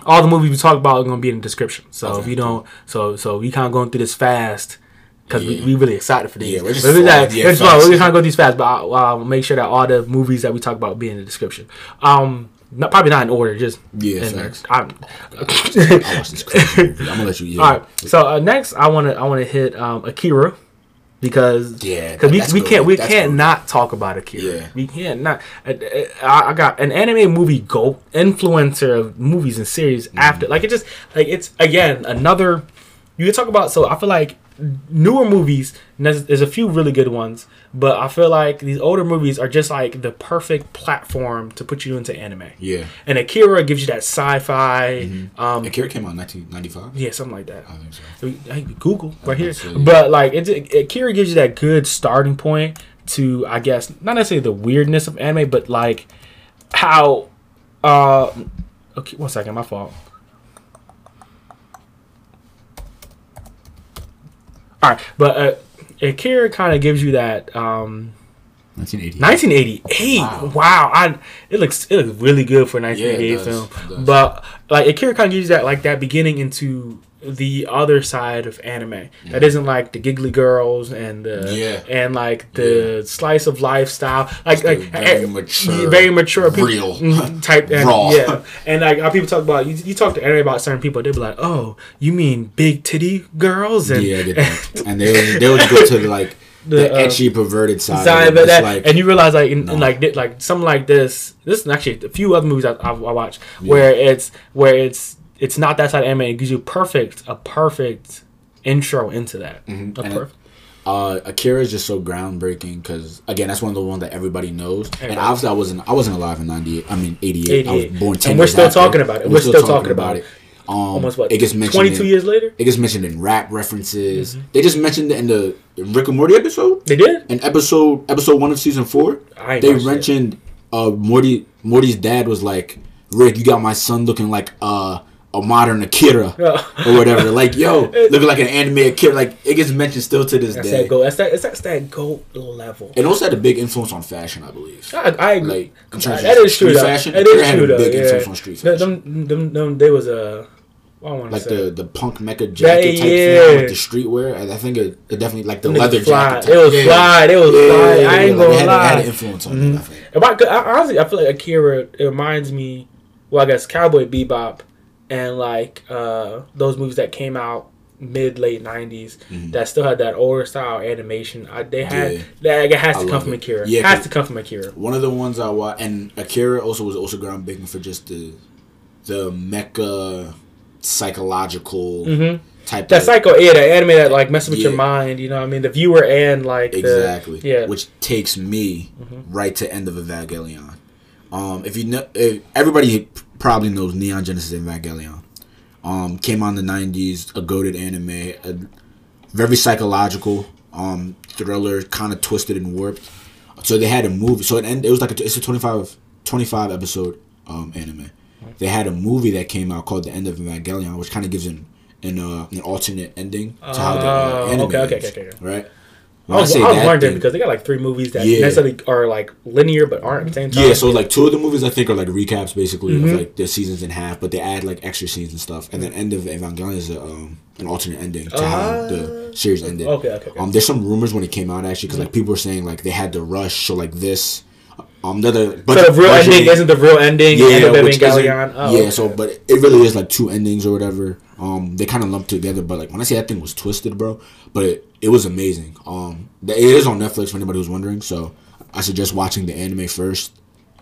all the movies we talk about are gonna be in the description. So if you don't, so so we kind of going through this fast, because Yeah. we we really excited for these. Yeah, we're just But we- flawed. yeah, Yeah, we're just. We're just gonna go these fast, but I'll, I'll make sure that all the movies that we talk about be in the description. Um, not, probably not in order, just Yeah. I'm- I this crazy movie. I'm gonna let you. Yeah. All right. So uh, next, I want to I want to hit um, Akira because Yeah, because we, we good. can't we That's can't good. not talk about Akira. Yeah. We can't not. I, I I got an anime movie go influencer of movies and series Mm-hmm. after like it just like it's again another. You can talk about so I feel like newer movies. There's, there's a few really good ones, but I feel like these older movies are just like the perfect platform to put you into anime. Yeah. And Akira gives you that sci-fi. Um, Akira came out in 1995. yeah, something like that. I think so. Google right here. say, But like it, it, Akira gives you that good starting point to I guess not necessarily the weirdness of anime, but like how uh okay one second, my fault. Alright, but uh Akira kind of gives you that um 1980. 1988. Wow. Wow. I it looks it looks really good for a 1988 Yeah, it does. film. It does. But like Akira kind of gives you that like that beginning into the other side of anime that isn't like the giggly girls and the Yeah. and like the slice of lifestyle like like very eh, mature, very mature people, real, Mhm, type and, *laughs* raw. yeah and like how people talk about you, you talk to anime about certain people they'd be like oh you mean big titty girls and Yeah, did that. *laughs* and they would, they would go to like *laughs* the, The, uh, ecchi perverted side. side of. That, like, and you realize like in, No. in like like something like this. This is actually a few other movies I, I, I watch where it's where it's it's not that side of anime. It gives you perfect a perfect intro into that. A Mm-hmm. And it- perf- uh, Akira is just so groundbreaking because again, that's one of the ones that everybody knows. And obviously, I wasn't I wasn't alive in '98. I mean '88. I was 88. born ten. And we're still after. talking about it. And We're still talking about it. Um, Almost what it gets mentioned. twenty two in, years later. It gets mentioned in rap references. Mm-hmm. They just mentioned it in the Rick and Morty episode. They did. In episode episode one of season four, I they mentioned uh Morty Morty's dad was like, Rick, you got my son looking like uh a modern Akira or whatever. *laughs* Like, yo, looking like an anime Akira. Like it gets mentioned still to this That's day. that goat. That's that. That's, that's that goat level. It also had a big influence on fashion, I believe. I, I agree. Like, in terms that of is true. street fashion, That Akira is had a true. Though. big Yeah. influence on street fashion. them, them, them, there was a. Want to Like say. the the punk mecha jacket type yeah. thing with the streetwear. And I think it, it definitely like the niggas leather fly. jacket. Type. It was Yeah. fly. It was Yeah, fly. yeah, I ain't like, gonna it had, lie. It had an influence on it. I think. Mm-hmm. If I could, I, honestly, I feel like Akira. It reminds me, well, I guess Cowboy Bebop, and like uh, those movies that came out mid late '90s that still had that older style animation. I, they had Mm-hmm. Yeah. that. It has I to come from it. Akira. Yeah, has to come from Akira. One of the ones I watched, and Akira also was also groundbreaking for just the the mecha psychological type. That of, psycho, yeah, that anime that like messes with your mind. You know, what I mean, the viewer and like exactly. the, yeah, Which takes me right to end of Evangelion. Um, if you know, if, everybody probably knows Neon Genesis Evangelion. Um, came on in the '90s, a goaded anime, a very psychological um thriller, kind of twisted and warped. So they had a movie. So it end, it was like a, it's a 25, 25 episode um anime. They had a movie that came out called The End of Evangelion, which kind of gives an an, uh, an alternate ending to how the uh, Oh, anime okay, okay, ends, okay, okay. right? I was, I was that wondering thing- because they got like three movies that Yeah. necessarily are like linear but aren't at the same time. Yeah, so like two of the movies I think are like recaps basically Mm-hmm. of like the seasons in half, but they add like extra scenes and stuff. And then end of Evangelion is a, um, an alternate ending to how the series ended. Ah. Okay, okay, okay. Um, there's some rumors when it came out actually because like people were saying like they had to rush so like this. Um, another but so the real ending isn't the real ending. yeah, of which Oh, yeah. okay. So, but it really is like two endings or whatever. Um, they kind of lumped together. But like when I say that thing was twisted, bro, but it, it was amazing. Um, it is on Netflix for anybody who's wondering. So I suggest watching the anime first.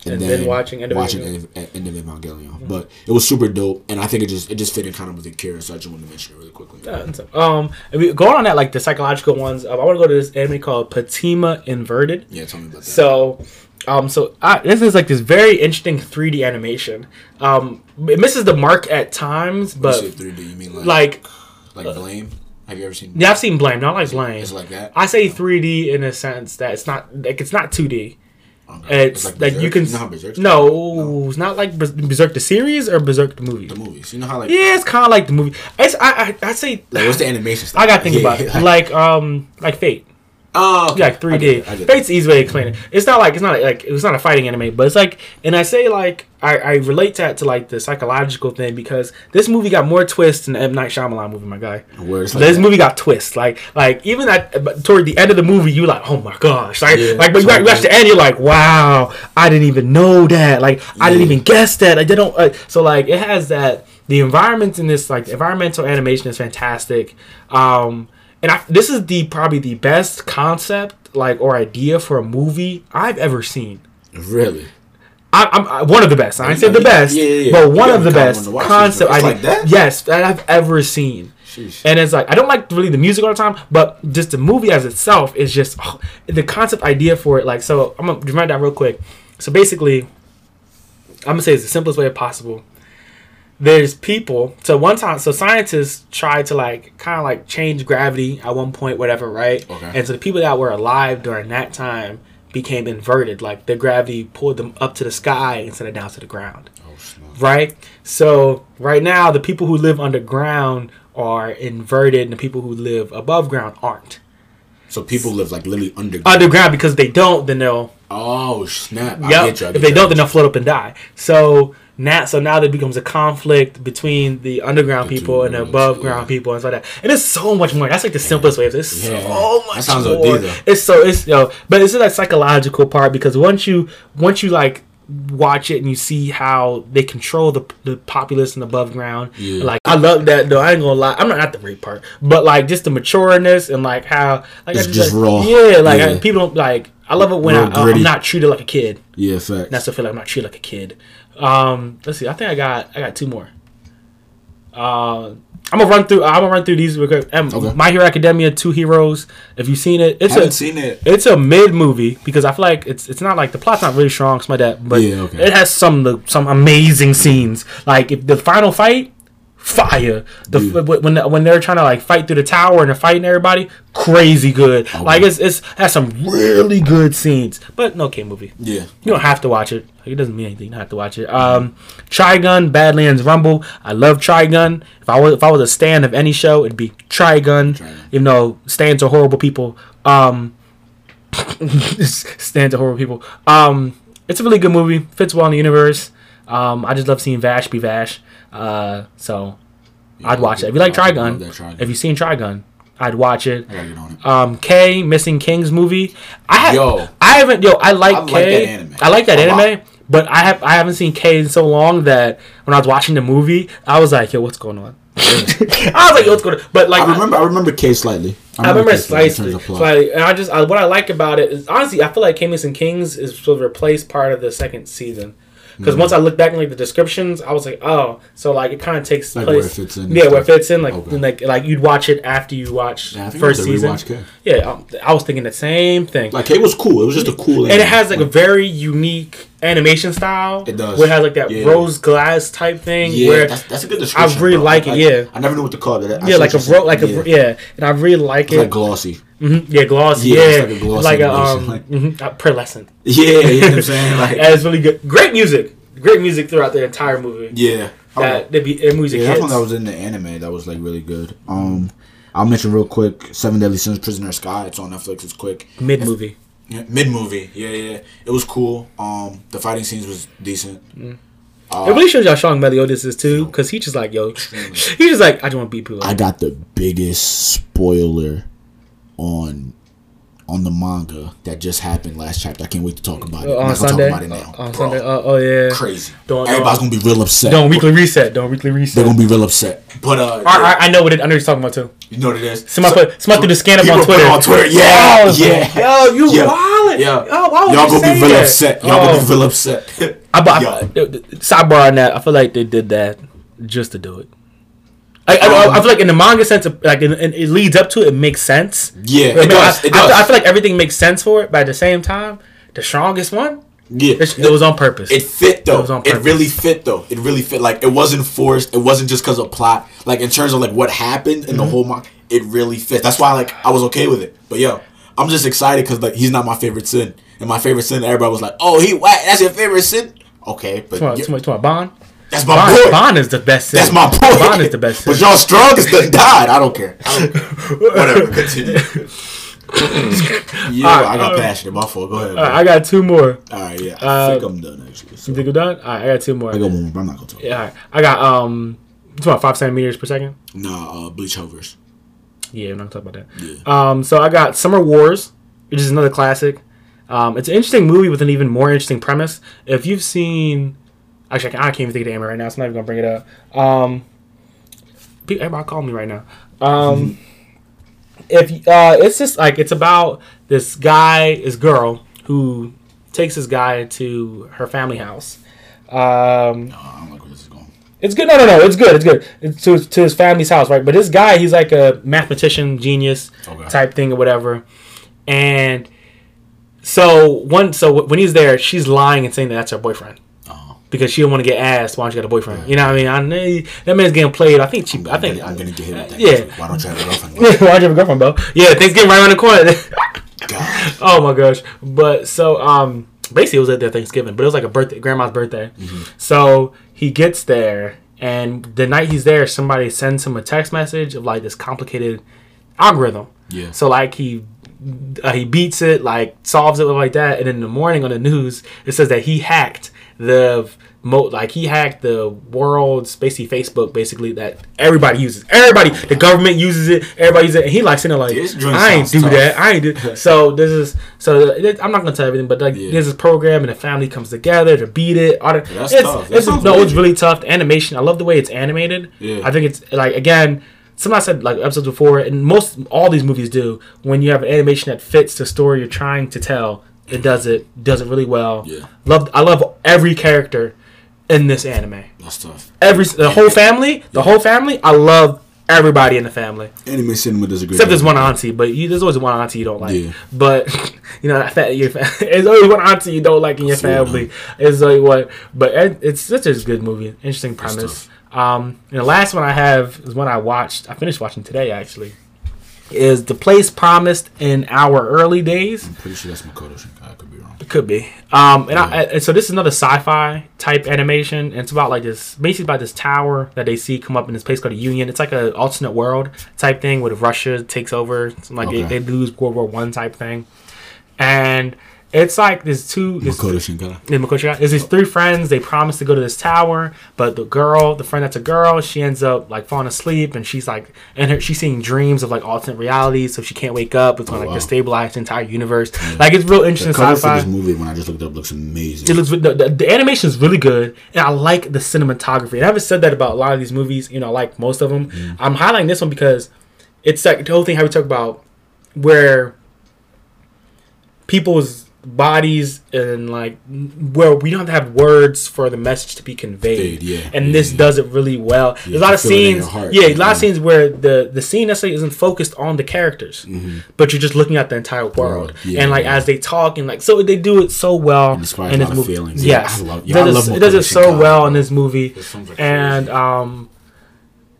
And then watching End of watching Evangelion. End of, Evangelion, but it was super dope, and I think it just it just fit in kind of with Akira, so I just wanted to mention it really quickly. Yeah, um, we, going on that like the psychological ones. Um, I want to go to this anime called Patema Inverted. Yeah, tell me about that. So, um, so I, this is like this very interesting 3D animation. Um, it misses the mark at times, you but say 3D, you mean like like like Blame? Have you ever seen? yeah, I've seen Blame, not like Blame. It's like that. I say 3D in a sense that it's not like it's not 2D. Okay. It's, like, you Berserk? can know how Berserk's no, it's not like Berserk the series or Berserk the movie. the movies. You know how like Yeah, it's kind of like the movie. It's I I, I say like what's the animation? Style? I gotta think Yeah, about it. *laughs* Like um like Fate. Oh, okay. Yeah, like 3D. I get I get. Fate's easy way to explain it. It's not like it's not like it's not a fighting anime, but it's like, and I say like I, I relate that to like the psychological thing because this movie got more twists than the M Night Shyamalan movie, my guy. Where like this that. movie got twists, like like even at but toward the end of the movie, you like, oh my gosh, like Yeah, like but you watch- the end, you're like, wow, I didn't even know that, like I didn't even guess that, I don't, uh, so like it has that the environment in this like the environmental animation is fantastic, um, and I, this is the probably the best concept like or idea for a movie I've ever seen. Really? I, I'm I, one of the best. I Yeah, said the best, yeah, yeah, yeah. but one of the best wanna watch this, concept idea. like that? Yes, that I've ever seen. Sheesh. And it's like I don't like really the music all the time, but just the movie as itself is just oh, the concept idea for it. Like so, I'm gonna remind that real quick. So basically, I'm gonna say it's the simplest way possible. There's people. So one time, so scientists tried to like kind of like change gravity at one point, whatever, right? Okay. And so the people that were alive during that time became inverted. Like the gravity pulled them up to the sky instead of down to the ground Oh, right? So right now, the people who live underground are inverted, and the people who live above ground aren't. So people live like literally underground. Underground because they don't, then they'll oh snap! I yep. get you, If they you. don't, then they'll float up and die. So now, so now there becomes a conflict between the underground The people and the above yeah. ground people and stuff like that. And it's so much more. That's like the simplest way. of this. It's Yeah. so much That sounds more. Though. It's so it's you know, but it's that psychological part because once you once you like watch it and you see how they control the the populace and above ground. Yeah. Like I love that though. I ain't gonna lie. I'm not not the rape part, but like just the matureness and like how like It's I just like, raw. Yeah, like Yeah. I, people don't like. I love it when Real I, I'm not treated like a kid. Yeah, facts. That's the feel like I'm not treated like a kid. Um, let's see. I think I got I got two more. Uh, I'm gonna run through. I'm gonna run through these real quick. Um, Okay. My Hero Academia, Two Heroes. If you've seen it, it's a seen it. it's a mid movie because I feel like it's it's not like the plot's not really strong, something like that. But Yeah, okay. it has some some amazing scenes. Like if the final fight, fire. The Yeah. when when they're trying to like fight through the tower and they're fighting everybody, crazy good. Like it's it's has some really good scenes. But no K movie. Yeah. You don't have to watch it. It doesn't mean anything. You don't have to watch it. Um, Trigun, Badlands Rumble. I love Trigun. If I was if I was a stan of any show, it'd be Trigun. Trigun. Even though stans are horrible people. Um, *laughs* stans are horrible people. Um, it's a really good movie. Fits well in the universe. Um, I just love seeing Vash be Vash. Uh, so I'd watch it. If you like Trigun, Trigun. if you've seen Trigun, I'd watch it. I gotta get on it. Um, K Missing Kings movie. I have, Yo. I haven't. Yo, I like I like K. that anime. I like that anime. But I have I haven't seen K in so long that when I was watching the movie, I was like, yo, what's going on? *laughs* I was like, yo, what's going on? But like, I remember. I remember K slightly. I remember slightly in slightly, of slightly, and I just I, what I like about it is honestly, I feel like K and Kings is supposed to replace part of the second season. Because Mm. once I looked back in like the descriptions, I was like, oh, so like it kind of takes Like where place. it fits in yeah, where it fits in, like Okay. like like you'd watch it after you watch Yeah, I first I season. Yeah, um, I was thinking the same thing. Like it was cool. It was just a cool. and it has like a very unique animation style. It does. Where it has like that Yeah. rose glass type thing. Yeah, where that's, that's a good description. I really bro. like it, yeah. I never knew what to call it. I yeah, like a ro- like a yeah. and I really like It's it. like glossy. Hmm Yeah, glossy. Yeah, Yeah, like a glossy like a um, like- mhm, uh, pearlescent. *laughs* Yeah, you know what I'm saying? *laughs* Like, it's really good. Great music. Great music throughout the entire movie. yeah. That the, the music Yeah, hits. that was in the anime that was like really good. Um, I'll mention real quick Seven Deadly Sins: Prisoner of Sky. It's on Netflix. It's quick. Mid movie. Yeah, Mid movie. Yeah, yeah. It was cool. Um, the fighting scenes was decent. Uh, it really shows y'all strong Meliodas is too, because he just like yo, *laughs* he just like I just want to beat people. I got the biggest spoiler on on the manga that just happened last chapter. I can't wait to talk about it. Uh, on Sunday. talk about it now. on Bro, Sunday. Uh, oh yeah. Crazy. Don't- Everybody's don't- gonna be real upset. Don't weekly reset. Don't weekly reset. They're gonna be real upset. But uh, I, I, I know what it. I know you're talking about too. you know what it is. Somebody put somebody threw the scan up on Twitter. on Twitter. Yeah, Oh, yeah. Yo, you Yeah. wildin'. Yeah. Oh, why would Y'all you gonna say be real that? upset. Y'all Oh. gonna be real upset. I, I, I, sidebar on that. I feel like they did that just to do it. I, I, Um, I feel like in the manga sense, like it, it leads up to it, it makes sense. Yeah, I, it does. I, It I feel- I feel like everything makes sense for it, but at the same time, the strongest one, yeah, it, it was on purpose. It fit though. It was on It, really fit though. It really fit. Like it wasn't forced. It wasn't just because of plot. Like in terms of like what happened in the Mm-hmm. whole manga, it really fit. That's why like I was okay with it. But yo, I'm just excited because like he's not my favorite sin. And my favorite sin, everybody was like, "Oh, he whack. That's your favorite sin." Okay, but on, yeah, come on, come on, Ban. That's my Ban, boy. Ban is the best. That's my boy. Ban is the best. But sin. y'all strongest done died. I don't care. I don't care. Whatever. *laughs* Continue. Yeah, Alright, I got uh, passionate. My fault. Go ahead. All right, I got two more. All right, yeah. I uh, think I'm done actually. So. You think we're done? All right, I got two more. I got one more, but I'm not gonna talk. Yeah, all right. I got um, it's about five centimeters per second. Nah, uh, Bleach Hovers. Yeah, I'm not gonna talk about that. Yeah. Um, so I got Summer Wars, which is another classic. Um, it's an interesting movie with an even more interesting premise. If you've seen, actually, I can't, I can't even think of the name right now, so I'm not even gonna bring it up. Um, everybody call me right now. Um, if uh, it's just like it's about this guy, this girl who takes this guy to her family house. Um, No, I don't like where this is going. it's good. No, no, no. It's good. It's good. It's to, to his family's house, right? But this guy, he's like a mathematician genius Okay. type thing or whatever. And so one, so when he's there, she's lying and saying that that's her boyfriend because she don't want to get asked why don't you got a boyfriend. You know what I mean? I know that man's getting played. I think she. I think. I'm gonna get hit with that. Yeah. Why don't you have a girlfriend? *laughs* why don't you have a girlfriend, bro? Yeah, things getting right around the corner. *laughs* *laughs* Oh my gosh! But so um, basically it was at their Thanksgiving, but it was like a birthday, grandma's birthday. So he gets there, and the night he's there, somebody sends him a text message of like this complicated algorithm. Yeah. So like he uh, he beats it, like solves it like that, and in the morning on the news it says that he hacked the mo like he hacked the world's basically Facebook basically that everybody uses. Everybody, the government uses it. Everybody uses it. And he like sitting there like I ain't do tough. that. I ain't do. *laughs* So this is so I'm not gonna tell everything, but like Yeah. there's this program and the family comes together to beat it. All the, That's it's, tough. That It's, sounds no, it's really tough. The animation, I love the way it's animated. Yeah. I think it's like again. Somebody said like episodes before, and most all these movies do. When you have an animation that fits the story you're trying to tell, it does it does it really well. Yeah. Love I love every character in this anime. That's tough. Every the whole family, the whole family. I love everybody in the family. Anime cinema does a great Except there's one auntie, but you, there's always one auntie you don't like. Yeah. But *laughs* you know, that fa- your fa- *laughs* there's always one auntie you don't like in your Swear family. It's like what, but it, it's such a good movie, interesting premise. Um, and the last one I have is one I watched. I finished watching today actually. Is the place promised in our early days? I'm pretty sure that's Makoto Shinkai. Could be wrong. It could be. Um, and, I, and so this is another sci-fi type animation. And it's about like this, basically about this tower that they see come up in this place called the Union. It's like a alternate world type thing where Russia takes over. Something like Okay. they, they lose World War One type thing. And it's like there's two. There's, Makoto Shinkai. yeah, Makoto Shinkai. There's these three friends. They promise to go to this tower, but the girl, the friend that's a girl, she ends up like falling asleep, and she's like, and her, she's seeing dreams of like alternate realities, so she can't wake up. It's gonna like wow. destabilize the entire universe. Like it's real interesting The sci-fi. this movie, when I just looked it up, looks amazing. It looks the, the, the animation is really good, and I like the cinematography. And I haven't said that about a lot of these movies. You know, I like most of them. Mm. I'm highlighting this one because it's like the whole thing how we talk about where people's bodies and like where we don't have words for the message to be conveyed. Yeah, and yeah, this yeah. does it really well. There's a lot of feel it in your scenes, heart, yeah, a lot yeah. of scenes where the the scene necessarily isn't focused on the characters, but you're just looking at the entire world. Yeah, and like yeah. as they talk and like so they do it so well in this movie. feelings. Yeah, Yes, I love- it yeah, does, it, it does it so well in this movie. And um,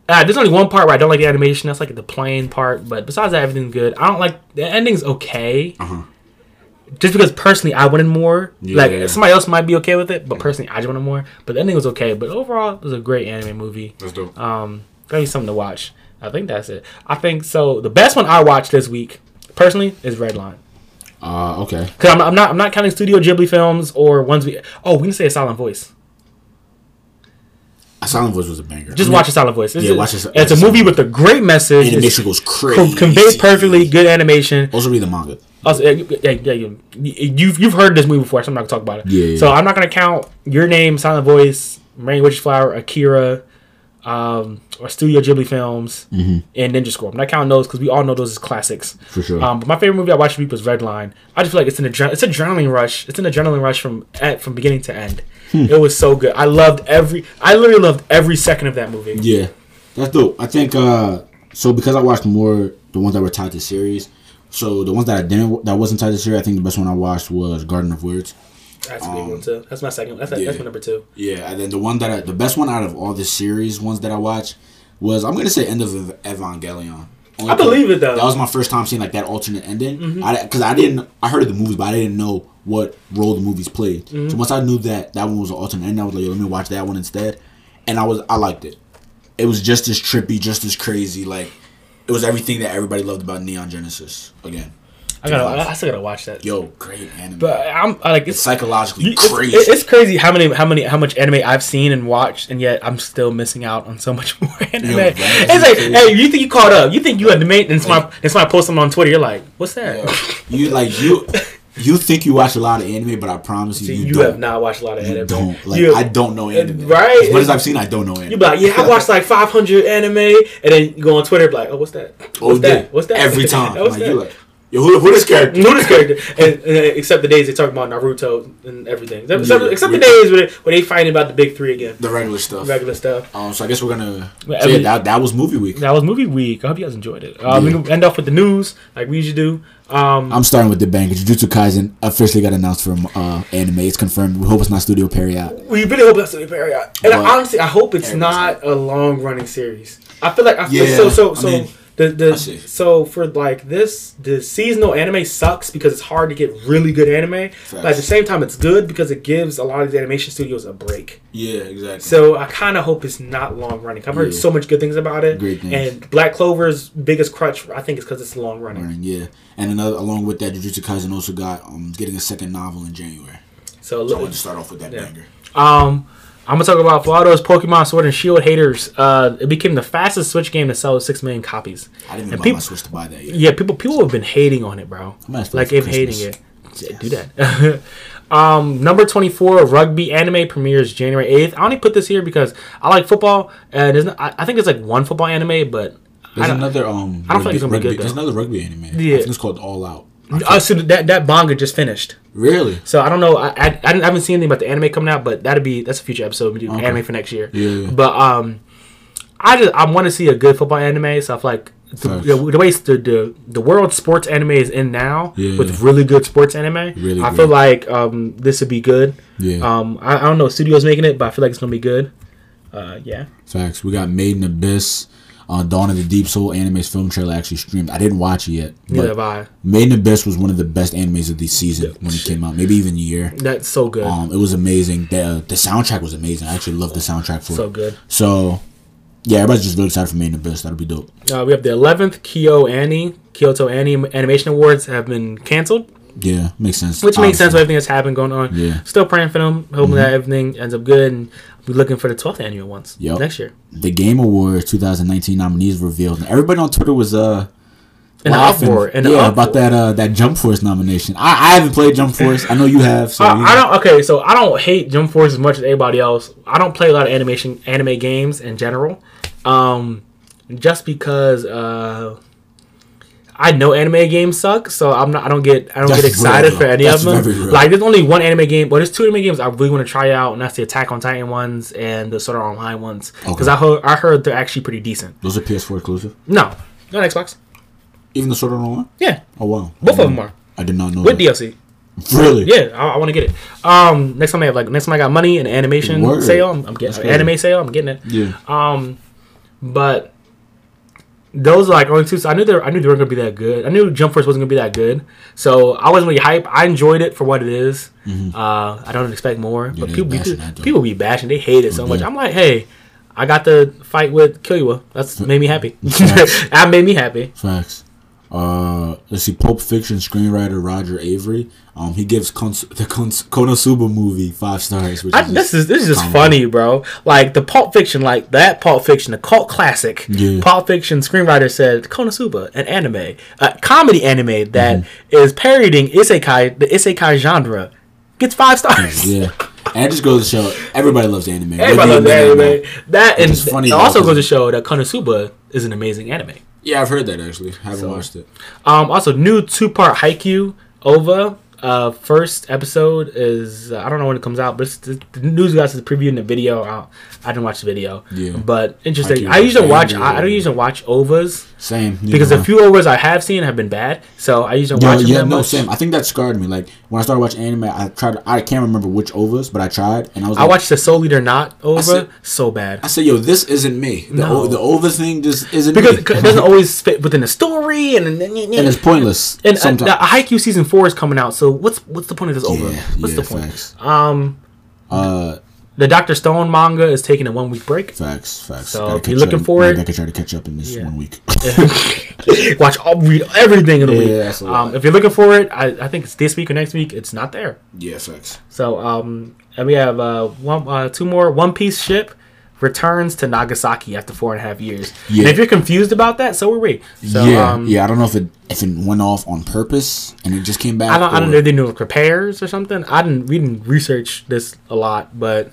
ah, there's only one part where I don't like the animation. That's like the plane part. But besides that, everything's good. I don't like the ending's okay. Uh-huh. Just because personally I wanted more. Like somebody else might be okay with it, but personally I just wanted more. But the ending was okay. But overall, it was a great anime movie. That's dope. Um, maybe something to watch. I think that's it. I think so. The best one I watched this week, personally, is Redline. Uh, okay. Cause I'm, I'm not I'm not counting Studio Ghibli films or ones we. Oh, we can say a Silent Voice. A Silent Voice was a banger. Just I mean, watch a Silent Voice. It's, Yeah, a, watch it- it's a movie with a great message. It's Animation goes crazy. conveyed perfectly. Good animation. Also read the manga. Also, yeah, yeah, yeah. You've you've heard this movie before, so I'm not gonna talk about it. Yeah. So I'm not gonna count your name, Silent Voice, Rain Witch's Flower, Akira, um, or Studio Ghibli films, Mm-hmm. and Ninja Scroll. I'm not counting those because we all know those as classics. For sure. Um, but my favorite movie I watched this week was Redline. I just feel like it's an adre- it's an adrenaline rush. It's an adrenaline rush from at, from beginning to end. Hmm. It was so good. I loved every. I literally loved every second of that movie. Yeah, that's dope. I think uh, so because I watched more the ones that were tied to series. So the ones that I didn't that wasn't tied to series, I think the best one I watched was Garden of Words. That's a big one too. That's my second. That's, that's my number two. Yeah, and then the one that I, the best one out of all the series ones that I watched was I'm gonna say End of Evangelion. Only I believe it, though. Mm-hmm. That was my first time seeing like that alternate ending. I because I didn't I heard of the movies, but I didn't know what role the movies played. Mm-hmm. So once I knew that that one was an alternate ending, I was like, Yo, let me watch that one instead. And I was I liked it. It was just as trippy, just as crazy. Like it was everything that everybody loved about Neon Genesis. Again, I gotta. I, still gotta watch that. Yo, great anime. But I'm I like it's it's. psychologically It's, crazy. it- it's crazy how many how many how much anime I've seen and watched and yet I'm still missing out on so much *laughs* more anime. right? it's like, Crazy. hey, you think you caught up? You think you had the main? And somebody, and somebody post something on Twitter. You're like, what's that? Yo, you like you *laughs* you think you watch a lot of anime, but I promise you, See, you, you, don't. have not watched a lot of anime. don't. Like You- I don't know anime. right? As much as I've seen, I don't know anime. You be like, yeah, I *laughs* watched like 500 anime, and then you go on Twitter, like, oh, what's that? What's Oh, that? yeah. What's that? Every *laughs* time. Like that? you like, yo, who, who this character? Know this character, *laughs* and, and except the days they talk about Naruto and everything. Except, Yeah, except the days where they, where they fighting about the big three again, The regular stuff. regular stuff. Um, so I guess we're gonna. Well, so yeah, that, that was movie week. That was movie week. I hope you guys enjoyed it. Uh, We Yeah. can end off with the news like we usually do. Um, I'm starting with the bank. Jujutsu Kaisen officially got announced from uh, anime. It's confirmed. We hope it's not Studio Pierrot. we really hope that's the Pierrot. And I, But- honestly, I hope it's not a long running series. I feel like I feel Yeah, so so I so. mean, the, the so for like this the seasonal anime sucks because it's hard to get really good anime but at the same time it's good because it gives a lot of these animation studios a break Yeah, exactly. so i kind of hope it's not long running i've heard Yeah. so much good things about it Great things. and black clover's biggest crutch i think is because it's long running Running, yeah, and another along with that, Jujutsu Kaisen also got um getting a second novel in January. so So I want to start off with that Yeah. banger. Um, I'm gonna talk about for all those Pokemon Sword and Shield haters. Uh, it became the fastest Switch game to sell six million copies. I didn't even And buy peop- my Switch to buy that yet. Yeah, people people have been hating on it, bro. I might have to Like they've hating it. Yeah, Do that. *laughs* um, number 24 rugby anime premieres January 8th. I only put this here because I like football, and there's not, I, I think it's like one football anime, but There's another um. I don't think it's gonna be rugby, good, There's though. another rugby anime. Yeah. I think it's called All Out. Uh, so that that manga just finished. Really? So I don't know. I, I, I, I haven't seen anything about the anime coming out, but that'd be that's a future episode. We do Okay. anime for next year. Yeah. But um, I just I want to see a good football anime. So I feel like the, the, the way the, the the world sports anime is in now Yeah. with really good sports anime. Really I good. feel like um this would be good. Yeah. Um, I, I don't know studio's making it, but I feel like it's gonna be good. Uh, yeah. Facts. We got Made in Abyss. Uh, Dawn of the Deep Soul anime's film trailer actually streamed. I didn't watch it yet. Neither have I. Made in Abyss was one of the best animes of the season when it came out. Maybe even year. That's so good. Um, it was amazing. The the soundtrack was amazing. I actually loved the soundtrack for so it. So good. So, yeah, everybody's just really excited for Made in Abyss. That'll be dope. Uh, we have the 11th KyoAni Kyoto Annie Animation Awards have been canceled. Yeah, makes sense. Which makes sense with everything that's happened going on. Yeah. Mm-hmm. Still praying for them, hoping that everything ends up good, and we're looking for the 12th annual ones Yup. next year. The Game Awards 2019 nominees revealed, and everybody on Twitter was uh. The laughing. uproar, yeah, uproar. about that uh that Jump Force nomination. I, I haven't played Jump Force. I know you have. So *laughs* you I don't. Okay, so I don't hate Jump Force as much as anybody else. I don't play a lot of animation anime games in general, um, just because uh, I know anime games suck. So I'm not. I don't get. I don't That's get excited real. for any of them. Like there's only one anime game. Well, there's two anime games I really want to try out, and that's the Attack on Titan ones and the Sword Art Online ones. Because Okay. I heard I heard they're actually pretty decent. Those are PS4 exclusive. No, not Xbox. Even the Sword Art Online. Yeah, Oh wow. both of them are I did not know. with that. DLC. Really? Yeah, I, I want to get it. Um, next time I have like next time I got money and animation Word. sale, I'm, I'm getting an anime sale. I'm getting it. Yeah. Um, but those are like only two. So I knew they were, I knew they weren't gonna be that good. I knew Jump Force wasn't gonna be that good. So I wasn't really hype. I enjoyed it for what it is. Uh, I don't expect more. but Mm-hmm. people be, people be bashing. They hate it so much. I'm like, hey, I got to fight with Killua. That's made me happy. *laughs* that made me happy. Facts. Uh, let's see. Pulp Fiction screenwriter Roger Avary. Um, he gives Kons- the Kons- Konosuba movie five stars. Which I, is this is this is funny, bro. Like the Pulp Fiction, like that Pulp Fiction, the cult classic. Yeah. Pulp Fiction screenwriter said Konosuba, an anime, a comedy anime that Mm-hmm. is parodying isekai, the isekai genre, gets five stars. Yeah. And it just goes to show everybody loves anime. Everybody loves you admit it or anime. That and is funny, it also goes to show that Konosuba is an amazing anime. Yeah, I've heard that actually. I haven't So- watched it. Um, also, new two part Haikyuu OVA. Uh, first episode is uh, I don't know when it comes out, but it's, the, the news guys is previewing the video. I, I didn't watch the video. Yeah. But interesting. Haikyuu I usually watch. I, I don't usually watch ovas Same. because do the few OVAs I have seen have been bad. So I usually Yeah, watch them yeah, that no, much. same. I think that scarred me. Like when I started watching anime, I tried. I can't remember which OVAs, but I tried, and I was. I like, watched the Soul Eater Not OVA said- so bad. I said, "Yo, this isn't me. The No. o- the ovas thing just isn't because me." it doesn't always fit within the story, and and, and it's pointless. and uh, the Haikyuu season four is coming out. So what's what's the point of this OVA? yeah, what's yeah, the point? facts. Um, Uh, the Doctor Stone manga is taking a one week break. Facts, facts. So Gotta if you're looking for it- I can try to catch up in this Yeah. one week. *laughs* *laughs* Watch all read everything in a Yeah, week. a. Um, if you're looking for it, I, I think it's this week or next week. It's not there. yeah, facts. So um, and we have uh one uh, two more One Piece ship returns to Nagasaki after four and a half years. Yeah. And if you're confused about that, so are we. So yeah, um, yeah. I don't know if it if it went off on purpose and it just came back. I don't, I don't know if they knew repairs or something. I didn't we didn't research this a lot, but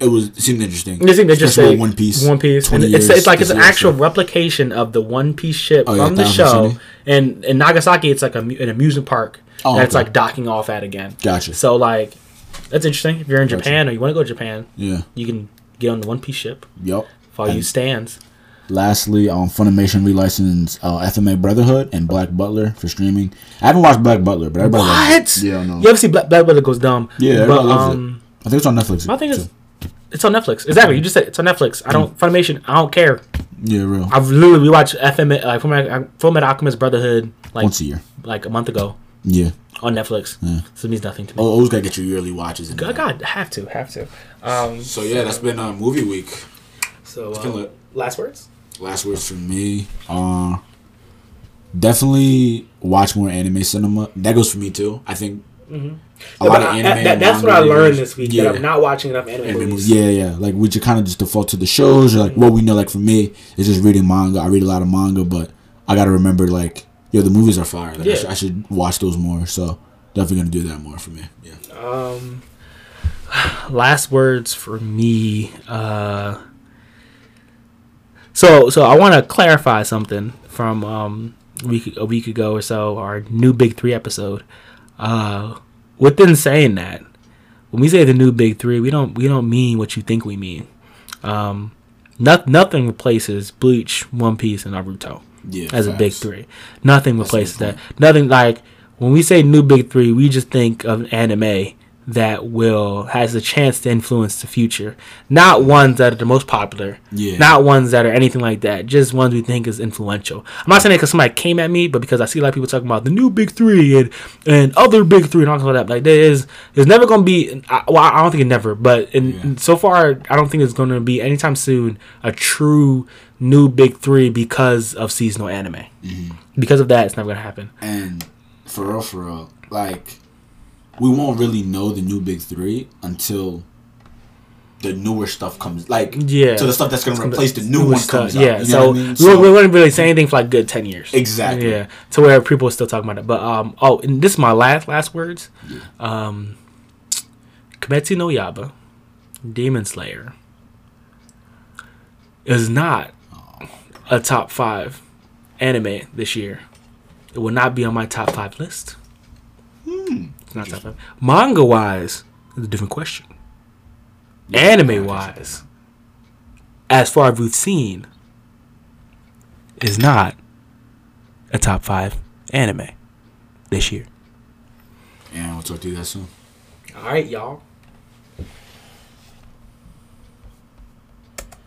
It was it seemed interesting. it seemed interesting. One Piece. One Piece, and it's, years it's like it's an actual so- replication of the One Piece ship Oh, yeah, from the 1000 show. And in Nagasaki, it's like a, an amusement park Oh, that's okay. like docking off at again. Gotcha. So like, that's interesting. If you're in Gotcha. Japan or you want to go to Japan, Yeah. you can get on the One Piece ship. Yep. For all you stands. Lastly, um, Funimation relicensed uh, FMA Brotherhood and Black Butler for streaming. I haven't watched Black Butler, but everybody loves What? it. Yeah, know. You ever see Black Black Butler goes dumb? Yeah, but everybody loves um, I think it's on Netflix. I think it's too. it's on Netflix. Exactly. You just said it. it's on Netflix. I don't Funimation. I don't care. yeah, real. I've literally we watched FM like Fullmetal Fullmetal Alchemist Brotherhood like Once a year. like a month ago Yeah. On Netflix. Yeah. So it means nothing to me. Oh, always gotta get your yearly watches. In God, there. God, have to, have to. Um, So yeah, that's been uh, movie week. so been uh, last words. Last words from me. Uh, definitely watch more anime cinema. That goes for me too. I think a Yeah, lot but of I- anime. that- that's what I learned videos. this week. Yeah. That I'm not watching enough anime, Anime movies. movies. Yeah, yeah. Like we just kind of just default to the shows or like what we know. Like for me, it's just reading manga. I read a lot of manga, but I gotta remember like, yo, the movies are fire. Like, I, Yeah. should, I should watch those more. So definitely gonna do that more for me. Yeah. Um, last words for me. Uh, so so I want to clarify something from um a week a week ago or so. Our new Big Three episode. Uh, within saying that, when we say the new Big Three, we don't we don't mean what you think we mean. Um, not, nothing replaces Bleach, One Piece, and Naruto Yeah. as a big three. Nothing replaces that. Nothing like when we say new big three, we just think of anime that will has a chance to influence the future. Not ones that are the most popular. Yeah. Not ones that are anything like that. Just ones we think is influential. I'm not saying it because somebody came at me, but because I see a lot of people talking about the new big three and and other big three and all of that. Like there is, there's never gonna be. I, well, I don't think it never, but in, Yeah. so far, I don't think there's gonna be anytime soon a true new big three because of seasonal anime. Mm-hmm. Because of that, it's never gonna happen. And for real, for real, like we won't really know the new big three until the newer stuff comes. Like Yeah. so the stuff that's gonna replace the new New one stuff, comes out. Yeah, you know so, I mean? we, won't, we won't really say anything for like good ten years. Exactly. Yeah, to where people are still talking about it. But um, oh, and this is my last last words. Um, Kimetsu no Yaiba, Demon Slayer, is not a top five anime this year. It will not be on my top five list. It's not top five. Manga wise, it's a different question. Anime wise, as far as we've seen, is not a top five anime this year. And we'll talk to you guys soon. All right, y'all.